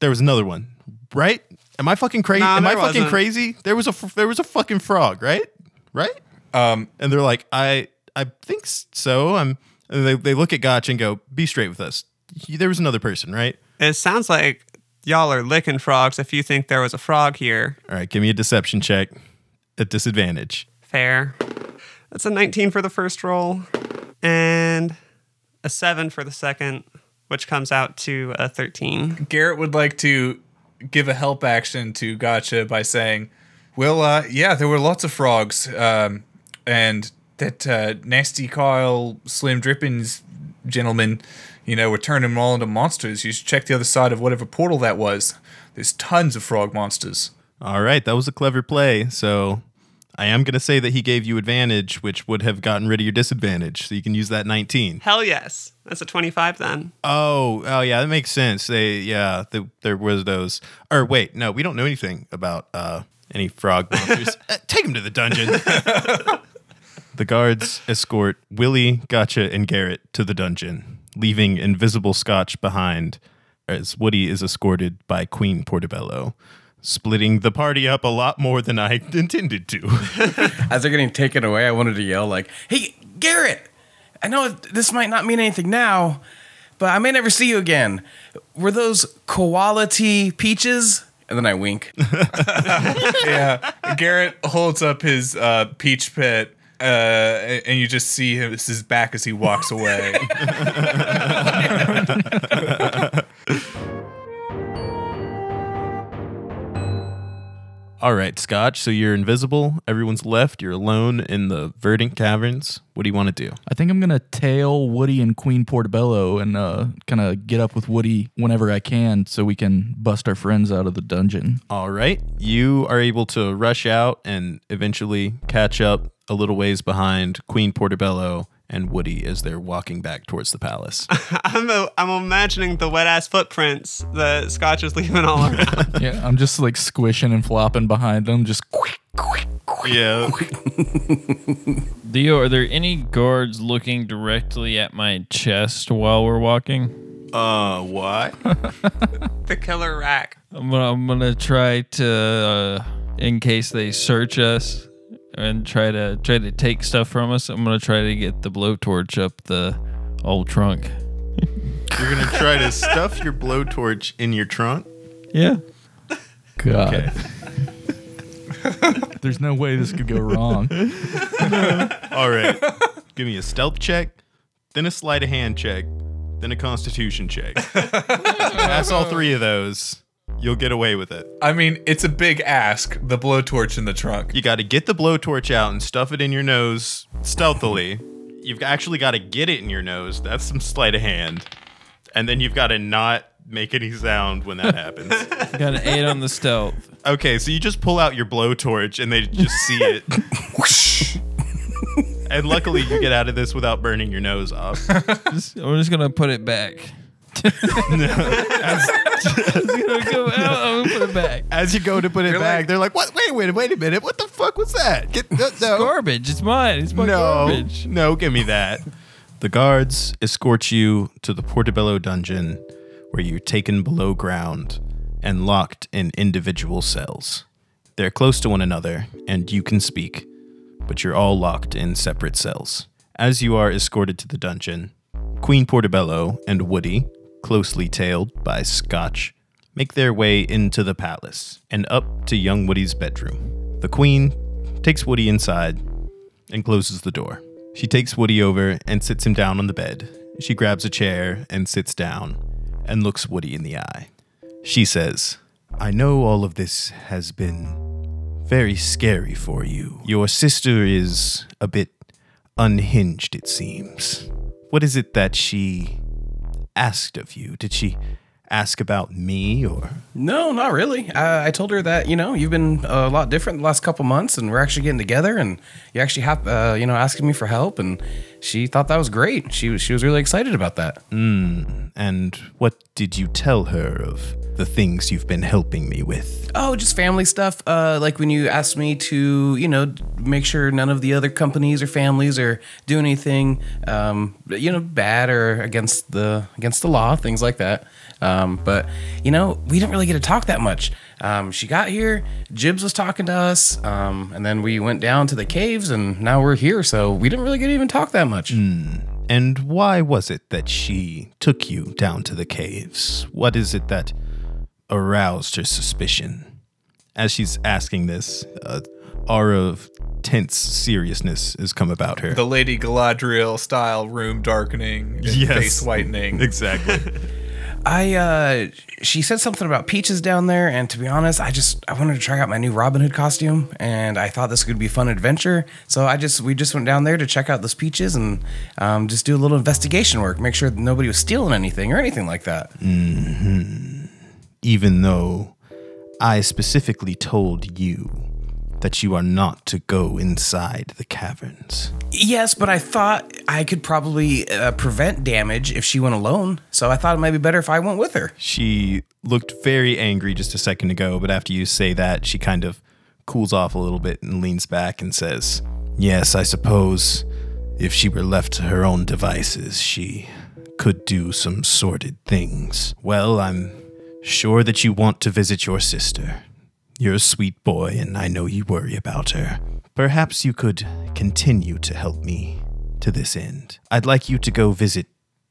there was another one, right? Am I fucking crazy? Nah, Am I there fucking wasn't. crazy? There was a f- there was a fucking frog, right? Right? Um, and they're like, "I I think so." I'm. And they they look at Gotch and go, "Be straight with us. There was another person, right?" It sounds like y'all are licking frogs if you think there was a frog here. All right, give me a deception check at disadvantage. Fair. That's a 19 for the first roll and a 7 for the second, which comes out to a 13. Garrett would like to give a help action to Gotcha by saying, "Well, uh, yeah, there were lots of frogs, um, and that uh, nasty Kyle Slim Drippings gentleman, you know, we're turning them all into monsters. You should check the other side of whatever portal that was. There's tons of frog monsters." All right, that was a clever play. So I am going to say that he gave you advantage, which would have gotten rid of your disadvantage. So you can use that 19. Hell yes. That's a 25 then. Oh, oh yeah, that makes sense. They, yeah, the, there was those. Or wait, no, we don't know anything about uh, any frog monsters. Uh, take him to the dungeon. the guards escort Willie, Gotcha, and Garrett to the dungeon, leaving invisible Scotch behind as Woody is escorted by Queen Portobello. Splitting the party up a lot more than I intended to. As they're getting taken away, I wanted to yell like, "Hey, Garrett! I know this might not mean anything now, but I may never see you again. Were those quality peaches?" And then I wink. yeah, Garrett holds up his uh, peach pit, uh, and you just see him, his back as he walks away. All right, Scotch. So you're invisible. Everyone's left. You're alone in the Verdant Caverns. What do you want to do? I think I'm gonna tail Woody and Queen Portobello and uh, kind of get up with Woody whenever I can, so we can bust our friends out of the dungeon. All right. You are able to rush out and eventually catch up a little ways behind Queen Portobello and Woody as they're walking back towards the palace. I'm, i I'm imagining the wet ass footprints that Scotch is leaving all around. yeah, I'm just like squishing and flopping behind them, just quick, quick, quick. yeah. Dio, are there any guards looking directly at my chest while we're walking? Uh, why? the killer rack. I'm gonna, I'm gonna try to, uh, in case they search us and try to try to take stuff from us. I'm gonna try to get the blowtorch up the old trunk. You're going to try to stuff your blowtorch in your trunk? Yeah. God. Okay. There's no way this could go wrong. All right. Give me a stealth check, then a sleight of hand check, then a constitution check. Pass all three of those. You'll get away with it. I mean, it's a big ask, the blowtorch in the trunk. You got to get the blowtorch out and stuff it in your nose stealthily. You've actually got to get it in your nose. That's some sleight of hand. And then you've got to not make any sound when that happens. Got an eight on the stealth. Okay, so you just pull out your blowtorch and they just see it. and luckily, you get out of this without burning your nose off. Just- I'm just gonna put it back. It's gonna go out. I'm gonna put it back. As you go to put it You're back, like- they're like, "What? Wait, wait, wait a minute! What the fuck was that? Get no, no. Garbage. It's mine. It's my no, garbage. no, give me that." The guards escort you to the Portobello dungeon, where you're taken below ground and locked in individual cells. They're close to one another, and you can speak, but you're all locked in separate cells. As you are escorted to the dungeon, Queen Portobello and Woody, closely tailed by Scotch, make their way into the palace and up to young Woody's bedroom. The Queen takes Woody inside and closes the door. She takes Woody over and sits him down on the bed. She grabs a chair and sits down and looks Woody in the eye. She says, I know all of this has been very scary for you. Your sister is a bit unhinged, it seems. What is it that she asked of you? Did she ask about me or No, not really. Uh, I told her that you know you've been a lot different the last couple months, and we're actually getting together, and you actually have uh, you know asking me for help, and she thought that was great. She was she was really excited about that. Mm, and what did you tell her of the things you've been helping me with? Oh, just family stuff. Uh, like when you asked me to, you know, make sure none of the other companies or families are doing anything, um, you know, bad or against the against the law, things like that. Um, but you know, we didn't really get to talk that much. Um, she got here, Jibs was talking to us, um, and then we went down to the caves, and now we're here. So we didn't really get to even talk that much. And why was it that she took you down to the caves? What is it that aroused her suspicion? As she's asking this, a aura of tense seriousness has come about her. The Lady Galadriel style room darkening and Yes. face whitening. Exactly. I uh she said something about peaches down there and to be honest, I just I wanted to try out my new Robin Hood costume and I thought this could be a fun adventure. So I just we just went down there to check out those peaches and um, just do a little investigation work, make sure nobody was stealing anything or anything like that. hmm Even though I specifically told you that you are not to go inside the caverns. Yes, but I thought I could probably uh, prevent damage if she went alone. So I thought it might be better if I went with her. She looked very angry just a second ago, but after you say that, she kind of cools off a little bit and leans back and says, Yes, I suppose if she were left to her own devices, she could do some sordid things. Well, I'm sure that you want to visit your sister. You're a sweet boy, and I know you worry about her. Perhaps you could continue to help me to this end. I'd like you to go visit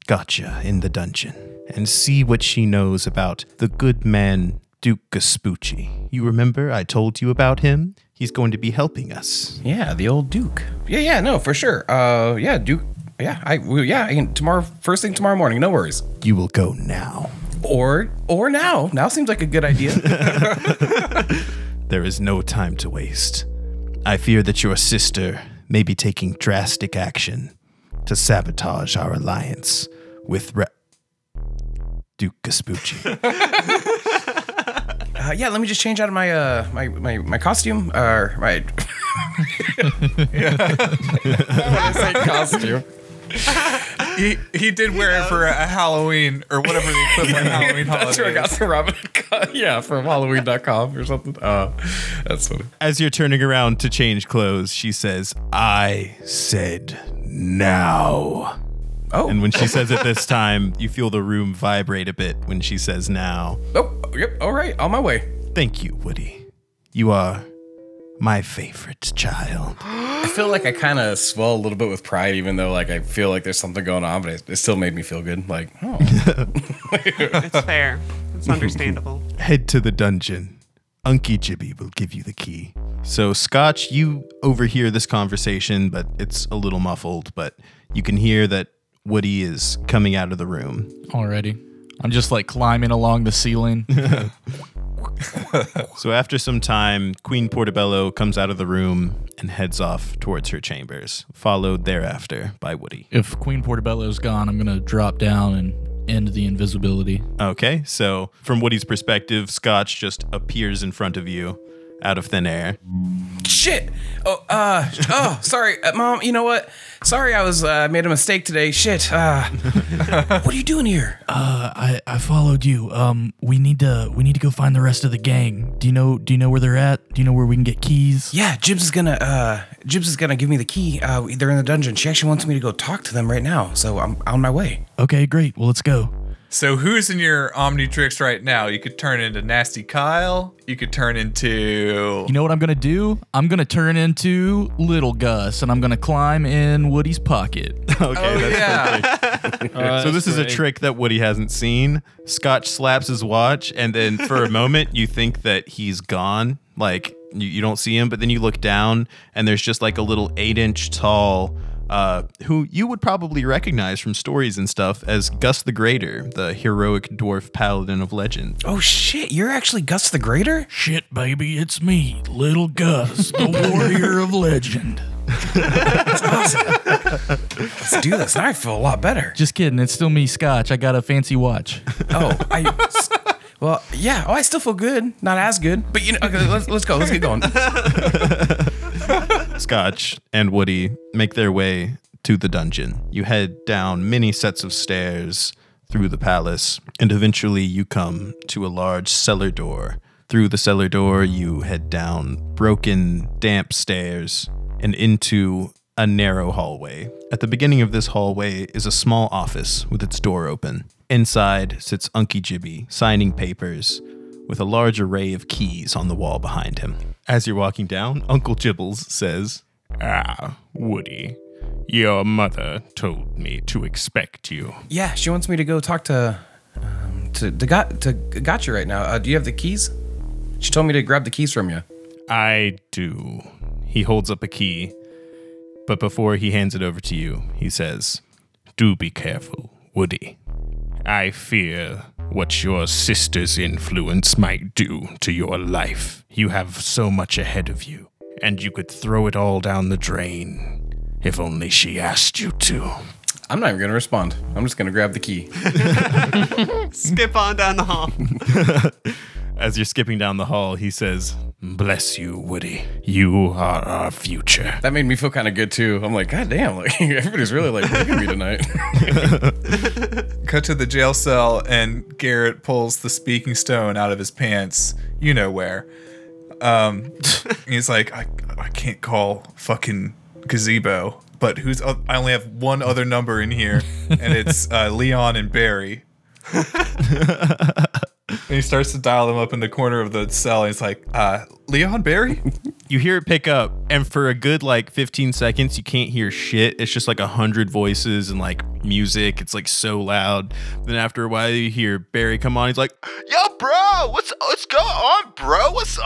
Gotcha in the dungeon and see what she knows about the good man Duke Gaspucci. You remember I told you about him? He's going to be helping us. Yeah, the old Duke. Yeah, yeah, no, for sure. Uh, yeah, Duke. Yeah, I. Yeah, I can, tomorrow, first thing tomorrow morning. No worries. You will go now. Or, or now. Now seems like a good idea. There is no time to waste. I fear that your sister may be taking drastic action to sabotage our alliance with Re- Duke Gaspucci. uh, yeah, let me just change out of my uh my my, my costume. Uh, my. costume. He he did wear it for a Halloween or whatever the equivalent Halloween holiday. That's where I got is. the Robin. yeah, from Halloween.com or something. Uh, that's funny. As you're turning around to change clothes, she says, I said now. Oh. And when she says it this time, you feel the room vibrate a bit when she says now. Oh, yep. All right, on my way. Thank you, Woody. You are my favorite child. I feel like I kind of swell a little bit with pride, even though like I feel like there's something going on, but it, it still made me feel good. Like, oh, It's fair. It's understandable. Head to the dungeon. Unky Jibby will give you the key. So, Scotch, you overhear this conversation, but it's a little muffled, but you can hear that Woody is coming out of the room. Already. I'm just like climbing along the ceiling. So after some time, Queen Portobello comes out of the room and heads off towards her chambers, followed thereafter by Woody. if Queen Portobello's gone, I'm gonna drop down and end the invisibility. Okay, so from Woody's perspective, Scotch just appears in front of you out of thin air. shit. Oh, uh, oh, sorry, uh, mom. You know what? Sorry, I was uh, made a mistake today. Shit. Uh, what are you doing here? Uh, I I followed you. Um, we need to we need to go find the rest of the gang. Do you know Do you know where they're at? Do you know where we can get keys? Yeah, Jibs is gonna uh Jibs is gonna give me the key. Uh they're in the dungeon. She actually wants me to go talk to them right now, so I'm on my way. Okay, great. Well, let's go. So who's in your Omnitrix right now? You could turn into Nasty Kyle. You could turn into You know what I'm gonna do? I'm gonna turn into Little Gus, and I'm gonna climb in Woody's pocket. Okay, Oh, that's yeah. perfect. Uh, so that's this is a great. trick that Woody hasn't seen. Scotch slaps his watch, and then for a moment you think that he's gone. Like You, you don't see him, but then you look down and there's just like a little eight inch tall, uh, who you would probably recognize from stories and stuff as Gus the Greater, the heroic dwarf paladin of legend. Oh shit, you're actually Gus the Greater? Shit, baby, it's me, Little Gus, the warrior of legend. Let's do this. Now I feel a lot better. Just kidding. It's still me, Scotch. I got a fancy watch. Oh, I. Well, yeah. Oh, I still feel good. Not as good, but you know. Okay, let's let's go. Let's get going. Scotch and Woody make their way to the dungeon. You head down many sets of stairs through the palace, and eventually you come to a large cellar door. Through the cellar door, you head down broken, damp stairs and into a narrow hallway. At the beginning of this hallway is a small office with its door open. Inside sits Unky Jibby, signing papers with a large array of keys on the wall behind him. As you're walking down, Uncle Jibbles says, Ah, Woody, your mother told me to expect you. Yeah, she wants me to go talk to um, to to got to Gotcha right now. Uh, do you have the keys? She told me to grab the keys from you. I do. He holds up a key, but before he hands it over to you, he says, Do be careful, Woody. I fear what your sister's influence might do to your life. You have so much ahead of you, and you could throw it all down the drain if only she asked you to. I'm not even gonna respond. I'm just gonna grab the key. Skip on down the hall. As you're skipping down the hall, he says, Bless you, Woody. You are our future. That made me feel kind of good too. I'm like, God damn, like everybody's really like digging me tonight. Cut to the jail cell, and Garrett pulls the speaking stone out of his pants. You know where. Um, he's like, I, I can't call fucking gazebo, but who's? oth- I only have one other number in here, and it's uh, Leon and Barry. And he starts to dial them up in the corner of the cell. And he's like, uh, Leon Barry. You hear it pick up, and for a good like 15 seconds, you can't hear shit. It's just like a hundred voices and like music. It's like so loud. Then after a while, you hear Barry come on. He's like, Yo, bro, what's what's going on, bro? What's up?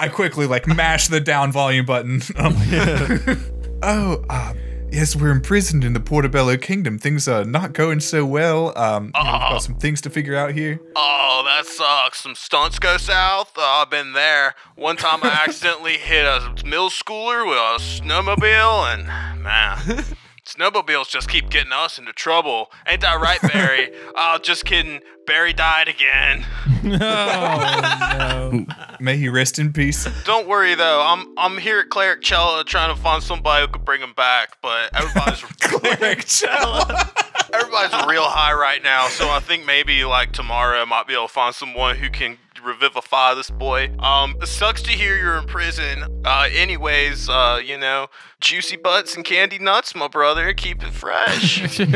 I quickly like mash the down volume button. Oh, uh, yes, we're imprisoned in the Portobello Kingdom. Things are not going so well. Um, you know, we've got some things to figure out here. Oh, that sucks. Some stunts go south. Uh, I've been there. One time I accidentally hit a middle schooler with a snowmobile, and man, snowmobiles just keep getting us into trouble. Ain't that right, Barry? oh, just kidding. Barry died again. Oh, no. May he rest in peace. Don't worry though. I'm I'm here at Cleric Cella trying to find somebody who could bring him back, but everybody's Cleric Cella. everybody's real high right now, so I think maybe like tomorrow I might be able to find someone who can revivify this boy. Um, it sucks to hear you're in prison. Uh, anyways, uh, you know, juicy butts and candy nuts, my brother. Keep it fresh.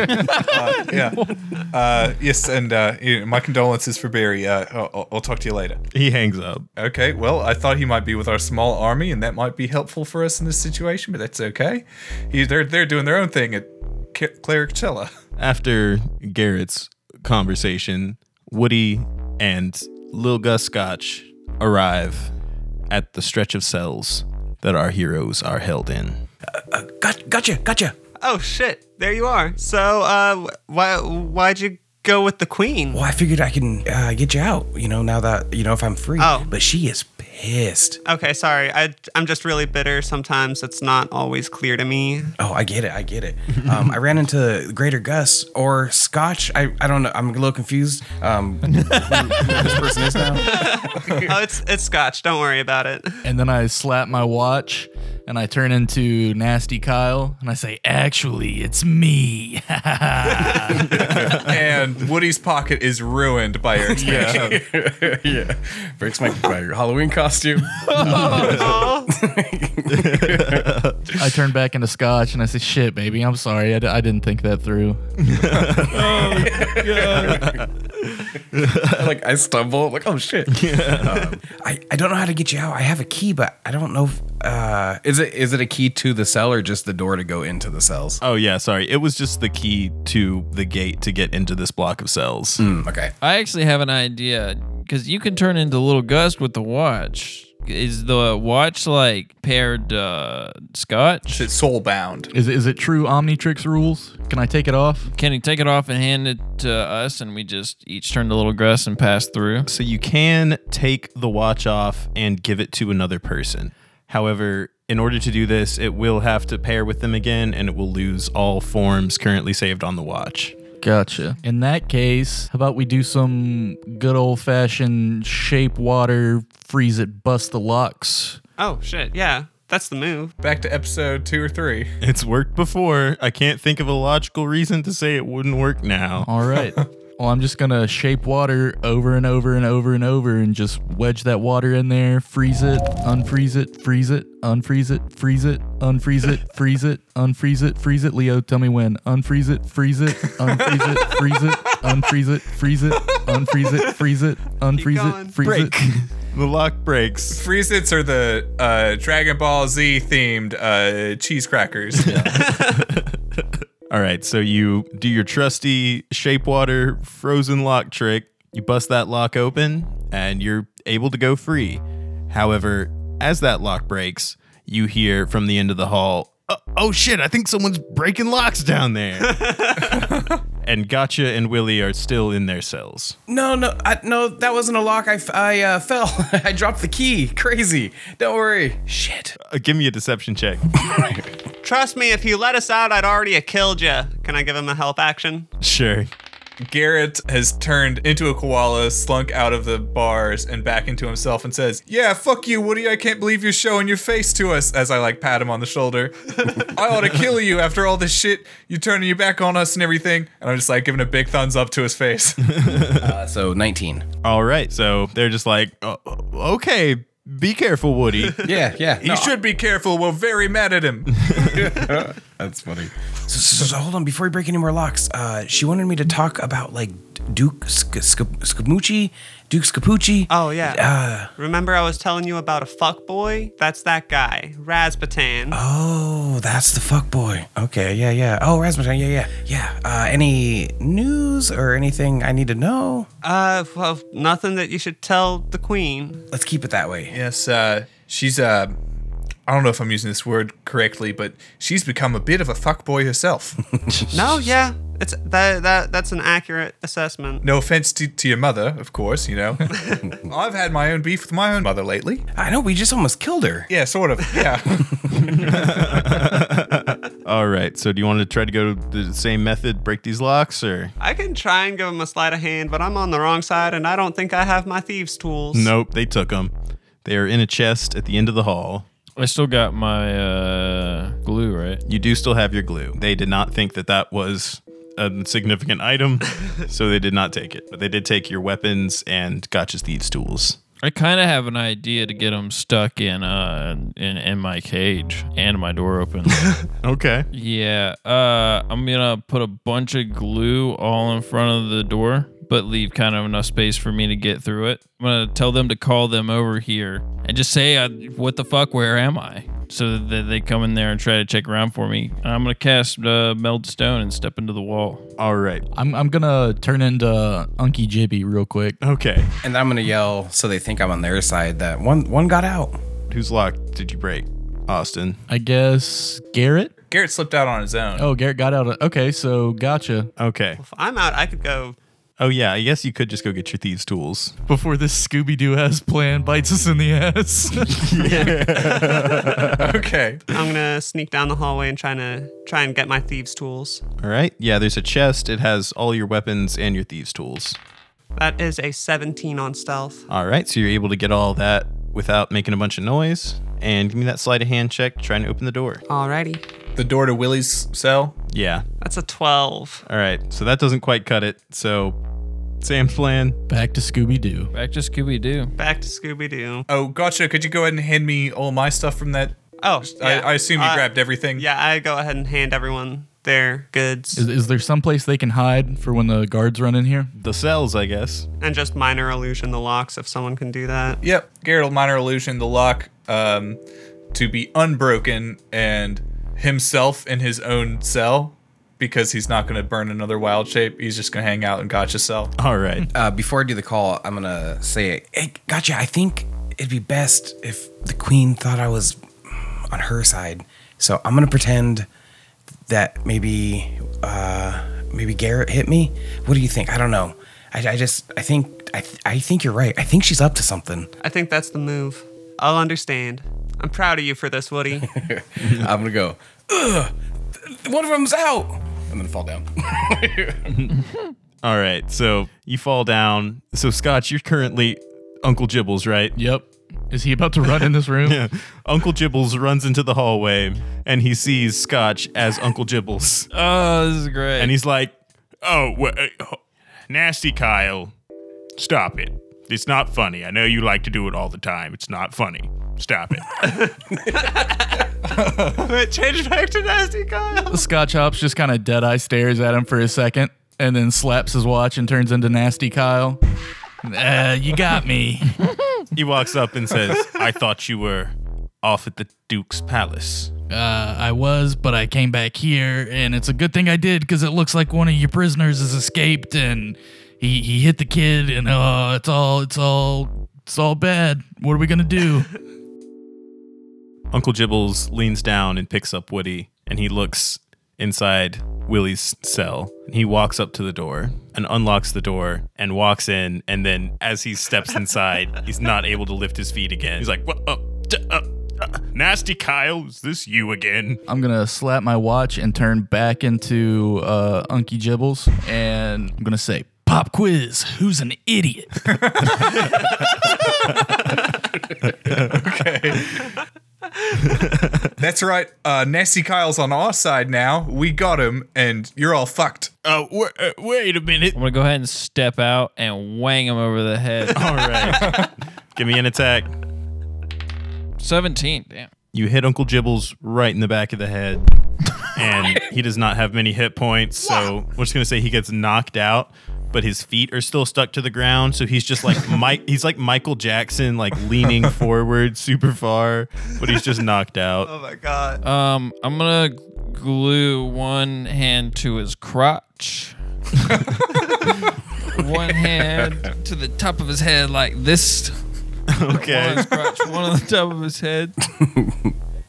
Uh, yeah. Uh, yes, and uh, my condolences for Barry. Uh, I'll, I'll talk to you later. He hangs up. Okay, well, I thought he might be with our small army, and that might be helpful for us in this situation, but that's okay. He, they're they're doing their own thing at K- Cleric Cella. After Garrett's conversation, Woody and Lil Gus Scotch arrive at the stretch of cells that our heroes are held in. Got, gotcha, gotcha. Oh shit! There you are. So, uh, why why'd you go with the queen? Well, I figured I can uh, get you out. You know, now that you know if I'm free. Oh. but she is pissed. Okay, sorry. I I'm just really bitter. Sometimes it's not always clear to me. Oh, I get it. I get it. Um, I ran into Greater Gus or Scotch. I, I don't know. I'm a little confused. Um, who, who this person is now. oh, it's it's Scotch. Don't worry about it. And then I slap my watch and I turn into Nasty Kyle and I say, Actually, it's me. and Woody's pocket is ruined by your expression. yeah, breaks my, my Halloween costume. I turn back into Scotch and I say, Shit, baby, I'm sorry. I, d- I didn't think that through. like I stumble, like oh shit. Um, I, I don't know how to get you out. I have a key, but I don't know. If, uh, is it is it a key to the cell or just the door to go into the cells? Oh yeah, sorry. It was just the key to the gate to get into this block of cells. Mm, okay. I actually have an idea because you can turn into little Gus with the watch. Is the watch like paired uh, scotch? It's soul bound. Is is it true Omnitrix rules? Can I take it off? Can he take it off and hand it to us, and we just each turn to little Gus and pass through? So you can take the watch off and give it to another person. However, in order to do this, it will have to pair with them again and it will lose all forms currently saved on the watch. Gotcha. In that case, how about we do some good old fashioned shape water, freeze it, bust the locks? Oh shit, yeah, that's the move. Back to episode two or three. It's worked before. I can't think of a logical reason to say it wouldn't work now. All right. well, I'm just gonna shape water over and over and over and over and just wedge that water in there, freeze it, unfreeze it, freeze it, unfreeze it, freeze it, unfreeze it, freeze it, unfreeze it, freeze it. Leo, tell me when. Unfreeze it, freeze it, unfreeze it, freeze it, unfreeze it, freeze it, unfreeze it, freeze it, unfreeze it, freeze it. The lock breaks. Freeze Its are the uh, Dragon Ball Z themed uh, cheese crackers. All right, so you do your trusty shapewater frozen lock trick. You bust that lock open and you're able to go free. However, as that lock breaks, you hear from the end of the hall, "Oh, oh shit, I think someone's breaking locks down there. and Gotcha and Willie are still in their cells. No, no, I, no, that wasn't a lock. I, uh, fell. I dropped the key. Crazy. Don't worry. Shit. Uh, give me a deception check. Trust me, if you let us out, I'd already have killed you. Can I give him a help action? Sure. Garrett has turned into a koala, slunk out of the bars, and back into himself and says, Yeah, fuck you, Woody. I can't believe you're showing your face to us. As I like pat him on the shoulder. I ought to kill you after all this shit. You're turning your back on us and everything. And I'm just like giving a big thumbs up to his face. Uh, so 19. All right, so they're just like, "Oh, okay, be careful, Woody. Yeah, yeah. he should be careful. We're very mad at him. That's funny. So, so, so hold on, before we break any more locks, uh, she wanted me to talk about like Duke Sk- Sk- Scamucci, Duke Scapucci. Oh yeah. Uh, Remember I was telling you about a fuck boy? That's that guy, Razbatan. oh, that's the fuck boy. Okay, yeah, yeah. Oh, Rasmussen, yeah, yeah, yeah. Uh, any news or anything I need to know? Uh, well, nothing that you should tell the queen. Let's keep it that way. yes, uh, she's, uh, I don't know if I'm using this word correctly, but she's become a bit of a fuckboy herself. No, yeah, it's that that that's an accurate assessment. No offense to, to your mother, of course, you know. I've had my own beef with my own mother lately. I know we just almost killed her. Yeah, sort of. Yeah. All right, so do you want to try to go the same method, break these locks, or? I can try and give them a sleight of hand, but I'm on the wrong side, and I don't think I have my thieves' tools. Nope, they took them. They are in a chest at the end of the hall. I still got my uh, glue, right? You do still have your glue. They did not think that that was a significant item, so they did not take it. But they did take your weapons and Gotcha's thieves' tools. I kind of have an idea to get them stuck in uh in, in my cage and my door open. Okay. yeah, uh, I'm gonna put a bunch of glue all in front of the door, but leave kind of enough space for me to get through it. I'm gonna tell them to call them over here and just say, uh, "What the fuck? Where am I?" So that they come in there and try to check around for me. And I'm gonna cast uh, meld stone and step into the wall. All right. I'm, I'm gonna turn into Unky Jibby real quick. Okay. And I'm gonna yell so they think I'm on their side that one one got out. Whose lock did you break? Austin. I guess Garrett. Garrett slipped out on his own. Oh, Garrett got out. Of, okay, so gotcha. Okay. If I'm out, I could go. Oh yeah, I guess you could just go get your thieves' tools. Before this Scooby Doo ass plan bites us in the ass. okay. I'm gonna sneak down the hallway and try to try and get my thieves' tools. All right. Yeah, there's a chest. It has all your weapons and your thieves' tools. That is a 17 on stealth. All right, so you're able to get all that without making a bunch of noise. And give me that sleight of hand check trying to open the door. Alrighty, The door to Willie's cell. Yeah. that's a 12. All right, so that doesn't quite cut it. So, Sam's plan. Back to Scooby Doo. Back to Scooby Doo. Back to Scooby Doo. Oh, gotcha. Could you go ahead and hand me all my stuff from that? Oh, I, yeah. I assume you Uh, grabbed everything. Yeah, I go ahead and hand everyone their goods Is, is there some place they can hide for when the guards run in here? The cells, I guess. and just minor illusion the locks if someone can do that. Yep. Garrett will minor illusion the lock um, to be unbroken and himself in his own cell because he's not going to burn another wild shape. He's just going to hang out in Gotcha cell. All right. Uh, before I do the call, I'm gonna say, "Hey, gotcha. I think it'd be best if the queen thought I was on her side. So I'm gonna pretend that maybe uh, maybe Garrett hit me. What do you think? I don't know. I, I just I think I, th- I think you're right. I think she's up to something. I think that's the move. I'll understand. I'm proud of you for this, Woody. I'm gonna go. Ugh, one of them's out, and then fall down. All right, so you fall down. So Scotch, you're currently Uncle Jibbles, right? Yep. Is he about to run in this room? yeah. Uncle Jibbles runs into the hallway and he sees Scotch as Uncle Jibbles. Oh, this is great. And he's like, Oh, wha- uh, nasty Kyle. Stop it. It's not funny. I know you like to do it all the time. It's not funny. Stop it. Change back to Nasty Kyle. Scotch Hops just kind of dead eye stares at him for a second and then slaps his watch and turns into Nasty Kyle. Uh, you got me. he walks up and says, I thought you were off at the Duke's palace. Uh, I was, but I came back here, and it's a good thing I did because it looks like one of your prisoners has escaped, and he, he hit the kid, and uh, it's all it's all it's all bad. What are we gonna do? Uncle Jibbles leans down and picks up Woody, and he looks inside Willie's cell. And he walks up to the door and unlocks the door and walks in. And then, as he steps inside, he's not able to lift his feet again. He's like, "What? Uh, uh, uh, nasty Kyle, is this you again? I'm gonna slap my watch and turn back into uh, Unky Jibbles, and I'm gonna say, "Pop quiz, who's an idiot?" okay. That's right. Uh, Nasty Kyle's on our side now. We got him, and you're all fucked. Uh, w- uh, wait a minute. I'm gonna go ahead and step out and wang him over the head. All right. Give me an attack. 17. Damn. You hit Uncle Jibbles right in the back of the head, and he does not have many hit points. So we're just gonna say he gets knocked out, but his feet are still stuck to the ground. So he's just like Mike. He's like Michael Jackson, like leaning forward super far, but he's just knocked out. Oh my god. Um, I'm gonna glue one hand to his crotch, one hand to the top of his head like this. Okay. One his crotch, one on the top of his head,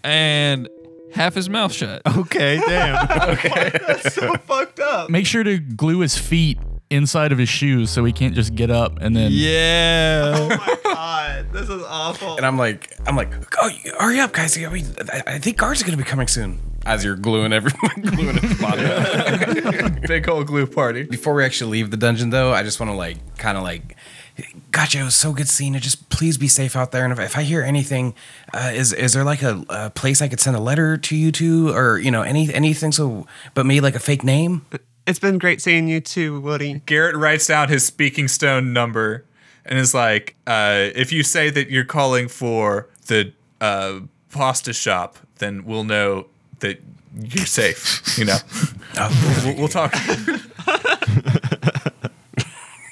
and half his mouth shut. Okay, damn. okay. That's so fucked up. Make sure to glue his feet inside of his shoes so he can't just get up and then. Yeah. Oh my god. This is awful. And I'm like, I'm like, oh, hurry up, guys! I, mean, I, I think guards are gonna be coming soon. As you're gluing everyone, gluing his body. up. Big old glue party. Before we actually leave the dungeon, though, I just want to like, kind of like, gotcha. It was so good seeing it. Just please be safe out there. And if, if I hear anything, uh, is is there like a, a place I could send a letter to you to, or you know, any anything? So, but maybe like a fake name. It's been great seeing you too, Woody. Garrett writes down his speaking stone number and is like, uh, if you say that you're calling for the uh, pasta shop, then we'll know that you're safe. You know, we'll, we'll talk.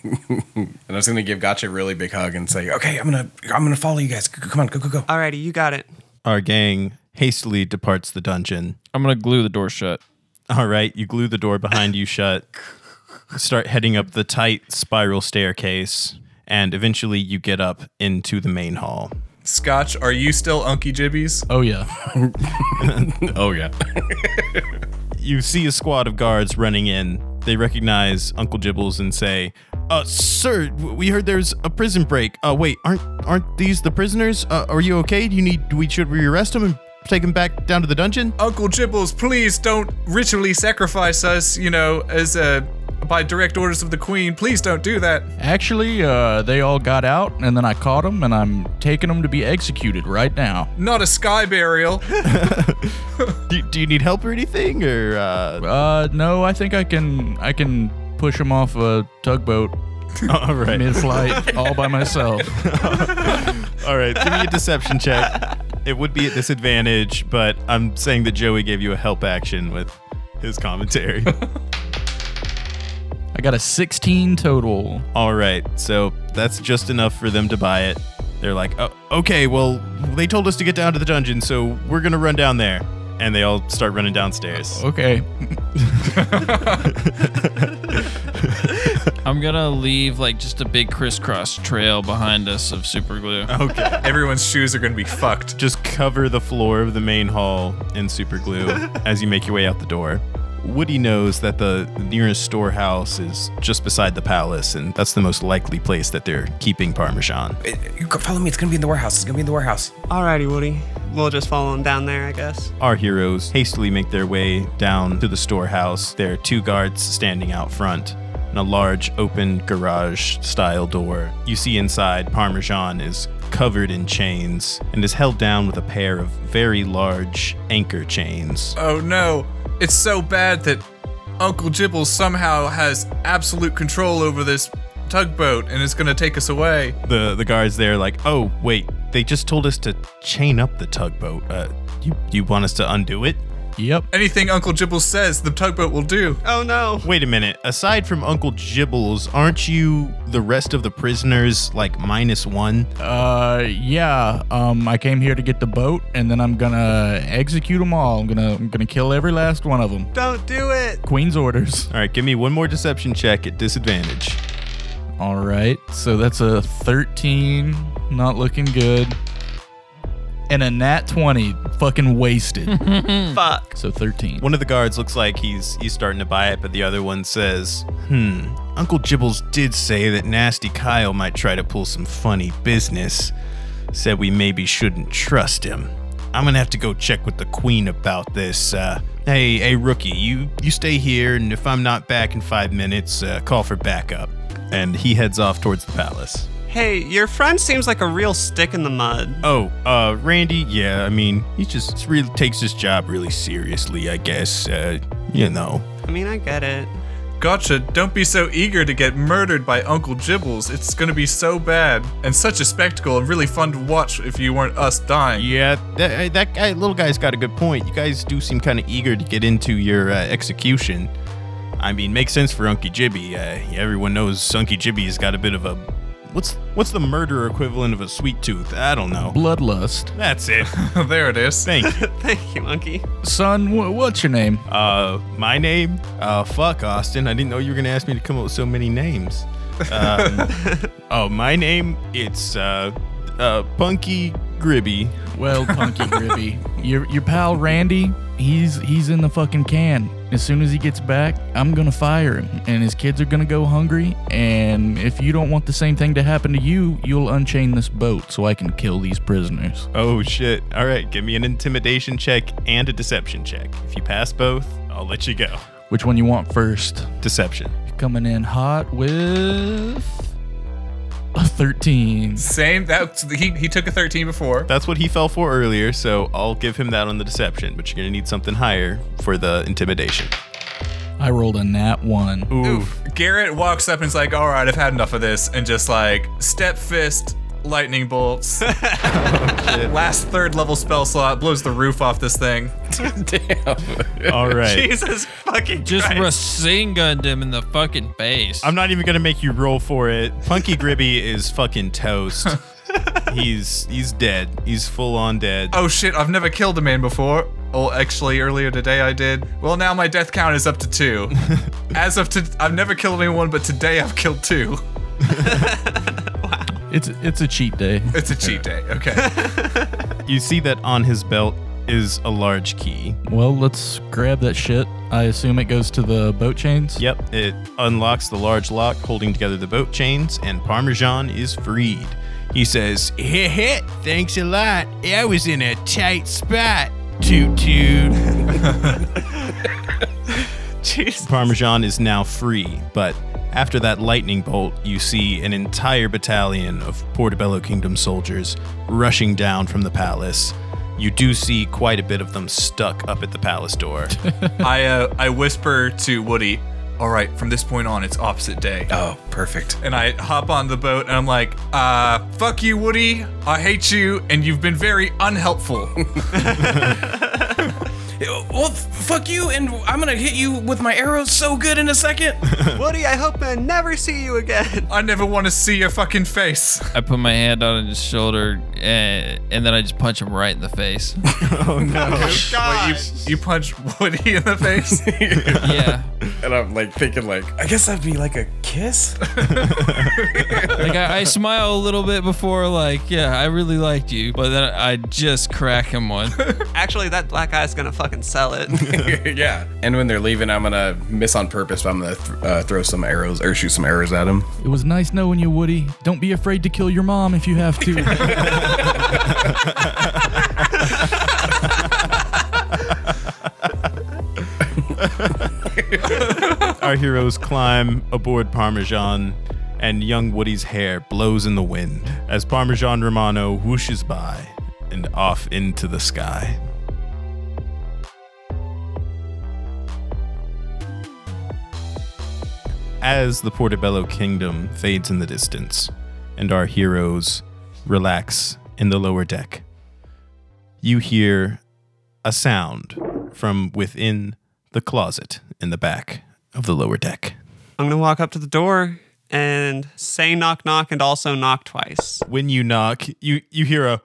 and I was gonna give Gotcha a really big hug and say, "Okay, I'm gonna, I'm gonna follow you guys. Come on, go, go, go." Alrighty, you got it. Our gang hastily departs the dungeon. I'm gonna glue the door shut. All right, you glue the door behind you shut. Start heading up the tight spiral staircase, and eventually you get up into the main hall. Scotch, are you still Unky Jibbies? Oh yeah. oh yeah. you see a squad of guards running in. They recognize Uncle Jibbles and say, "Uh, sir, we heard there's a prison break. Uh, wait, aren't aren't these the prisoners? Uh, are you okay? Do you need? Do we should we arrest them and take him back down to the dungeon?" Uncle Jibbles, please don't ritually sacrifice us. You know, as uh, by direct orders of the Queen. Please don't do that. Actually, uh, they all got out, and then I caught them, and I'm taking them to be executed right now. Not a sky burial. do, do you need help or anything, or? Uh... Uh, no, I think I can. I can push them off a tugboat. All right. Mid-flight, all by myself. All right, give me a deception check. It would be at disadvantage, but I'm saying that Joey gave you a help action with his commentary. I got a 16 total. All right, so that's just enough for them to buy it. They're like, oh, okay, well, they told us to get down to the dungeon, so we're gonna run down there. And they all start running downstairs. Okay. I'm gonna leave like just a big crisscross trail behind us of super glue. Okay. Everyone's shoes are going to be fucked. Just cover the floor of the main hall in super glue as you make your way out the door. Woody knows that the nearest storehouse is just beside the palace, and that's the most likely place that they're keeping Parmesan. You go- follow me. It's gonna be in the warehouse. It's gonna be in the warehouse. Alrighty, Woody. We'll just follow him down there, I guess. Our heroes hastily make their way down to the storehouse. There are two guards standing out front and a large open garage style door. You see inside, Parmesan is covered in chains and is held down with a pair of very large anchor chains. Oh no, it's so bad that Uncle Jibbles somehow has absolute control over this tugboat and is going to take us away. The the guards there like, "Oh, wait, they just told us to chain up the tugboat. Uh you you want us to undo it?" Yep. Anything Uncle Jibbles says, the tugboat will do. Oh no. Wait a minute. Aside from Uncle Jibbles, aren't you the rest of the prisoners like minus one? Uh, yeah. Um, I came here to get the boat, and then I'm gonna execute them all. I'm gonna, I'm gonna kill every last one of them. Don't do it. Queen's orders. All right, give me one more deception check at disadvantage. All right. So that's a 13. Not looking good. And a nat 20. Fucking wasted. Fuck. so 13. One of the guards looks like he's he's starting to buy it, but the other one says, "Hmm, Uncle Jibbles did say that Nasty Kyle might try to pull some funny business. Said we maybe shouldn't trust him. I'm gonna have to go check with the queen about this. Uh, hey, hey, rookie, you you stay here, and if I'm not back in five minutes, uh, call for backup." And he heads off towards the palace. Hey, your friend seems like a real stick in the mud. Oh, uh, Randy, yeah, I mean, he just really takes his job really seriously, I guess. Uh, you know. I mean, I get it. Gotcha, don't be so eager to get murdered by Uncle Jibbles. It's gonna be so bad and such a spectacle and really fun to watch if you weren't us dying. Yeah, that, that guy, little guy's got a good point. You guys do seem kind of eager to get into your uh, execution. I mean, makes sense for Unky Jibby. Uh, everyone knows Unky Jibby's got a bit of a. What's what's the murder equivalent of a sweet tooth? I don't know. Bloodlust. That's it. there it is. Thank you. Thank you, Monkey. Son, wh- what's your name? Uh, my name? Uh, fuck, Austin. I didn't know you were gonna ask me to come up with so many names. Um, oh, my name? It's uh, uh, Punky Gribby. Well, Punky Gribby, your your pal Randy, he's he's in the fucking can. As soon as he gets back, I'm gonna fire him, and his kids are gonna go hungry. And if you don't want the same thing to happen to you, you'll unchain this boat so I can kill these prisoners. Oh shit! All right, give me an intimidation check and a deception check. If you pass both, I'll let you go. Which one you want first? Deception. Coming in hot with a 13. Same. That he he took a 13 before. That's what he fell for earlier, so I'll give him that on the deception. But you're gonna need something higher for the intimidation. I rolled a nat one. Oof. Garrett walks up and is like, "All right, I've had enough of this," and just like step fist, lightning bolts. Oh, Last third level spell slot blows the roof off this thing. Damn. All right. Jesus fucking Just Christ. Racine gunned him in the fucking face. I'm not even gonna make you roll for it. Punky Gribby is fucking toast. he's he's dead. He's full on dead. Oh shit! I've never killed a man before. Oh, actually, earlier today I did. Well, now my death count is up to two. As of to, I've never killed anyone, but today I've killed two. It's it's a cheat day. It's a cheat day. Okay. You see that on his belt is a large key. Well, let's grab that shit. I assume it goes to the boat chains. Yep, it unlocks the large lock holding together the boat chains, and Parmesan is freed. He says, Heh heh, thanks a lot. I was in a tight spot. Toot toot. Jesus. Parmesan is now free, but after that lightning bolt, you see an entire battalion of Portobello Kingdom soldiers rushing down from the palace. You do see quite a bit of them stuck up at the palace door. I uh, I whisper to Woody. All right, from this point on, it's opposite day. Oh, perfect. And I hop on the boat and I'm like, uh, fuck you, Woody. I hate you, and you've been very unhelpful. well, f- fuck you, and I'm gonna hit you with my arrows so good in a second. Woody, I hope I never see you again. I never want to see your fucking face. I put my hand on his shoulder and, and then I just punch him right in the face. oh no! Oh, Wait, you, you punch Woody in the face? yeah. And I'm like thinking, like, I guess that'd be like a kiss. Like I, I smile a little bit before, like, yeah, I really liked you, but then I just crack him one. Actually, that black guy's gonna fucking sell it. yeah. And when they're leaving, I'm gonna miss on purpose, but I'm gonna th- uh, throw some arrows or shoot some arrows at him. It was nice knowing you, Woody. Don't be afraid to kill your mom if you have to. Our heroes climb aboard Parmesan, and young Woody's hair blows in the wind as Parmesan Romano whooshes by and off into the sky. As the Portobello Kingdom fades in the distance, and our heroes relax in the lower deck, you hear a sound from within the closet in the back of the lower deck. I'm gonna walk up to the door and say knock knock and also knock twice. When you knock, you you hear a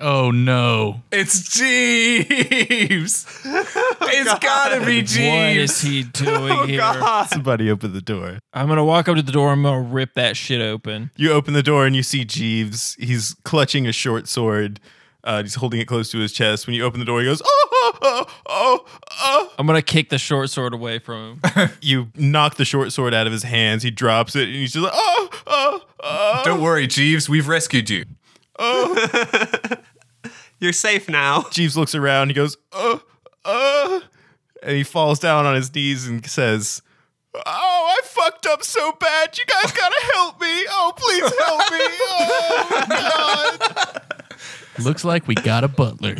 oh no. It's Jeeves. it's gotta be Jeeves. What is he doing Oh, here? somebody open the door. I'm gonna walk up to the door. I'm gonna rip that shit open. You open the door and you see Jeeves. He's clutching a short sword. Uh, he's holding it close to his chest. When you open the door, he goes, "Oh, oh, oh, oh, oh." I'm gonna kick the short sword away from him. You knock the short sword out of his hands. He drops it, and he's just like, "Oh, oh, oh." Don't worry, Jeeves. We've rescued you. You're safe now. Jeeves looks around. He goes, "Uh, uh," and he falls down on his knees and says, "Oh, I fucked up so bad. You guys gotta help me. Oh, please help me. Oh, God." Looks like we got a butler.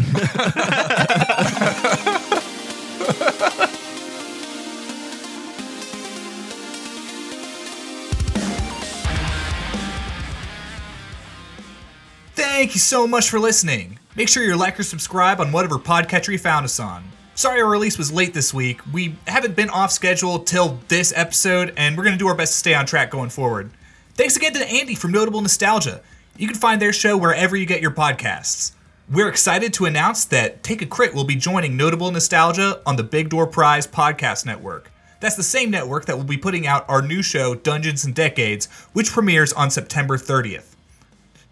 Thank you so much for listening. Make sure you like or subscribe on whatever podcatcher you found us on. Sorry our release was late this week. We haven't been off schedule till this episode, and we're going to do our best to stay on track going forward. Thanks again to Andy from Notable Nostalgia. You can find their show wherever you get your podcasts. We're excited to announce that Take a Crit will be joining Notable Nostalgia on the Big Door Prize podcast network. That's the same network that will be putting out our new show, Dungeons and Decades, which premieres on September 30th.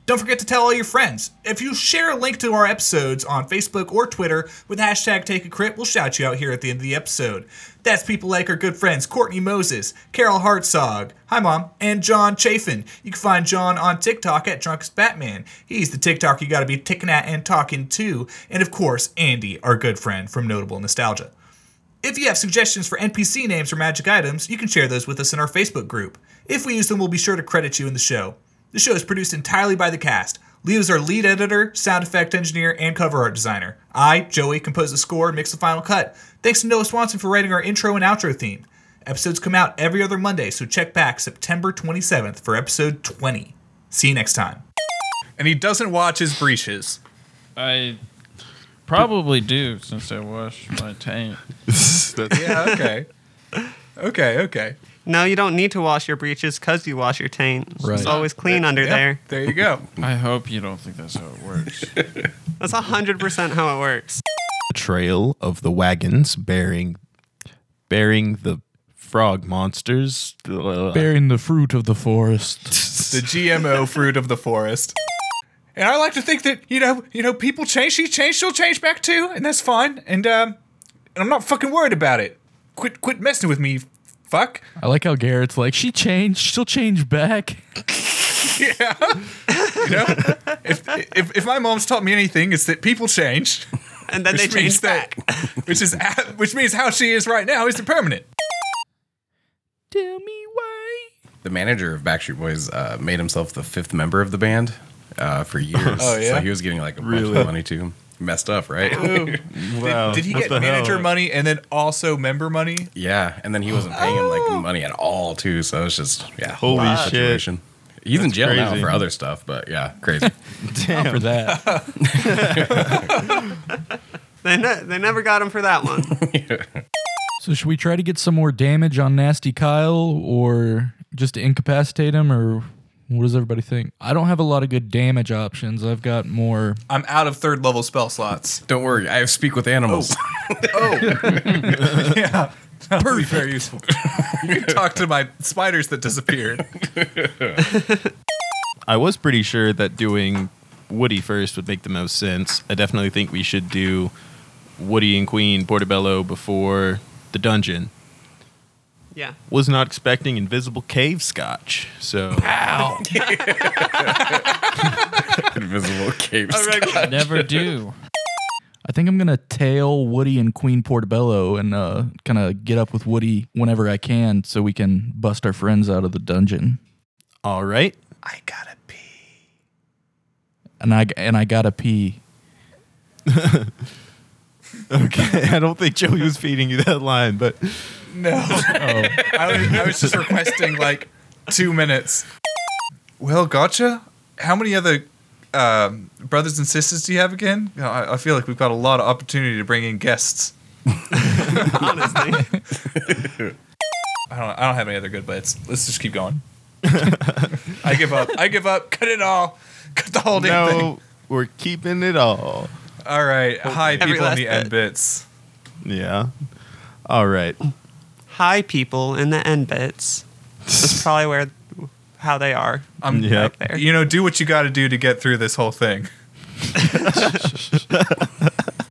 Don't forget to tell all your friends. If you share a link to our episodes on Facebook or Twitter with hashtag Take a Crit, we'll shout you out here at the end of the episode. That's people like our good friends Courtney Moses, Carol Hartzog, hi mom, and John Chafin. You can find John on TikTok at Drunkest Batman. He's the TikTok you gotta be ticking at and talking to. And of course, Andy, our good friend from Notable Nostalgia. If you have suggestions for NPC names or magic items, you can share those with us in our Facebook group. If we use them, we'll be sure to credit you in the show. The show is produced entirely by the cast. Leo is our lead editor, sound effect engineer, and cover art designer. I, Joey, compose the score and mix the final cut. Thanks to Noah Swanson for writing our intro and outro theme. Episodes come out every other Monday, so check back September 27th for episode 20. See you next time. And he doesn't watch his breeches. I probably do since I wash my taint. yeah, okay. Okay, okay. No, you don't need to wash your breeches because you wash your taint. Right. It's always clean under Yep, there. There you go. I hope you don't think that's how it works. That's 100% how it works. The trail of the wagons bearing bearing the frog monsters Bearing the fruit of the forest. the GMO fruit of the forest. And I like to think that you know, you know, people change. She changed. She'll change back too, and that's fine. And um, and I'm not fucking worried about it. Quit, quit messing with me, you fuck. I like how Garrett's like, she changed, she'll change back. yeah. you know, if, if if my mom's taught me anything, it's that people change, and then they which means change that, which is which means how she is right now is permanent. Tell me why. The manager of Backstreet Boys uh, made himself the fifth member of the band uh, for years. Oh, yeah? So he was getting like a bunch Really? of money too. Messed up, right? Oh. Did, did he get manager money and then also member money? Yeah, and then he wasn't paying him like oh. money at all too. So it was just yeah, Holy wild shit. situation. He's in That's jail now for other stuff, but yeah, crazy. Damn. For that. They ne- they never got him for that one. So should we try to get some more damage on Nasty Kyle or just to incapacitate him or what does everybody think? I don't have a lot of good damage options. I've got more I'm out of third level spell slots. Don't worry, I have speak with animals. Oh! oh. Yeah. That'll be very useful. you can talk to my spiders that disappeared. I was pretty sure that doing Woody first would make the most sense. I definitely think we should do Woody and Queen Portobello before the dungeon. Yeah. Was not expecting invisible cave scotch. So Ow. Invisible cave scotch. Never do. I think I'm gonna tail Woody and Queen Portobello and uh, kind of get up with Woody whenever I can, so we can bust our friends out of the dungeon. All right. I gotta pee. And I and I gotta pee. okay, I don't think Joey was feeding you that line, but No. I, was, I was just requesting like two minutes. Well, gotcha. How many other um, brothers and sisters do you have again? You know, I, I feel like we've got a lot of opportunity to bring in guests. Honestly. I don't. I don't have any other good bits. Let's just keep going. I give up. I give up. Cut it all. Cut the whole damn thing. no, we're keeping it all. All right. Hi, Every people in last the end bit. bits. Yeah. All right. Hi, people in the end bits. That's probably where how they are. Um, I'm Yep. there. You know, do what you got to do to get through this whole thing.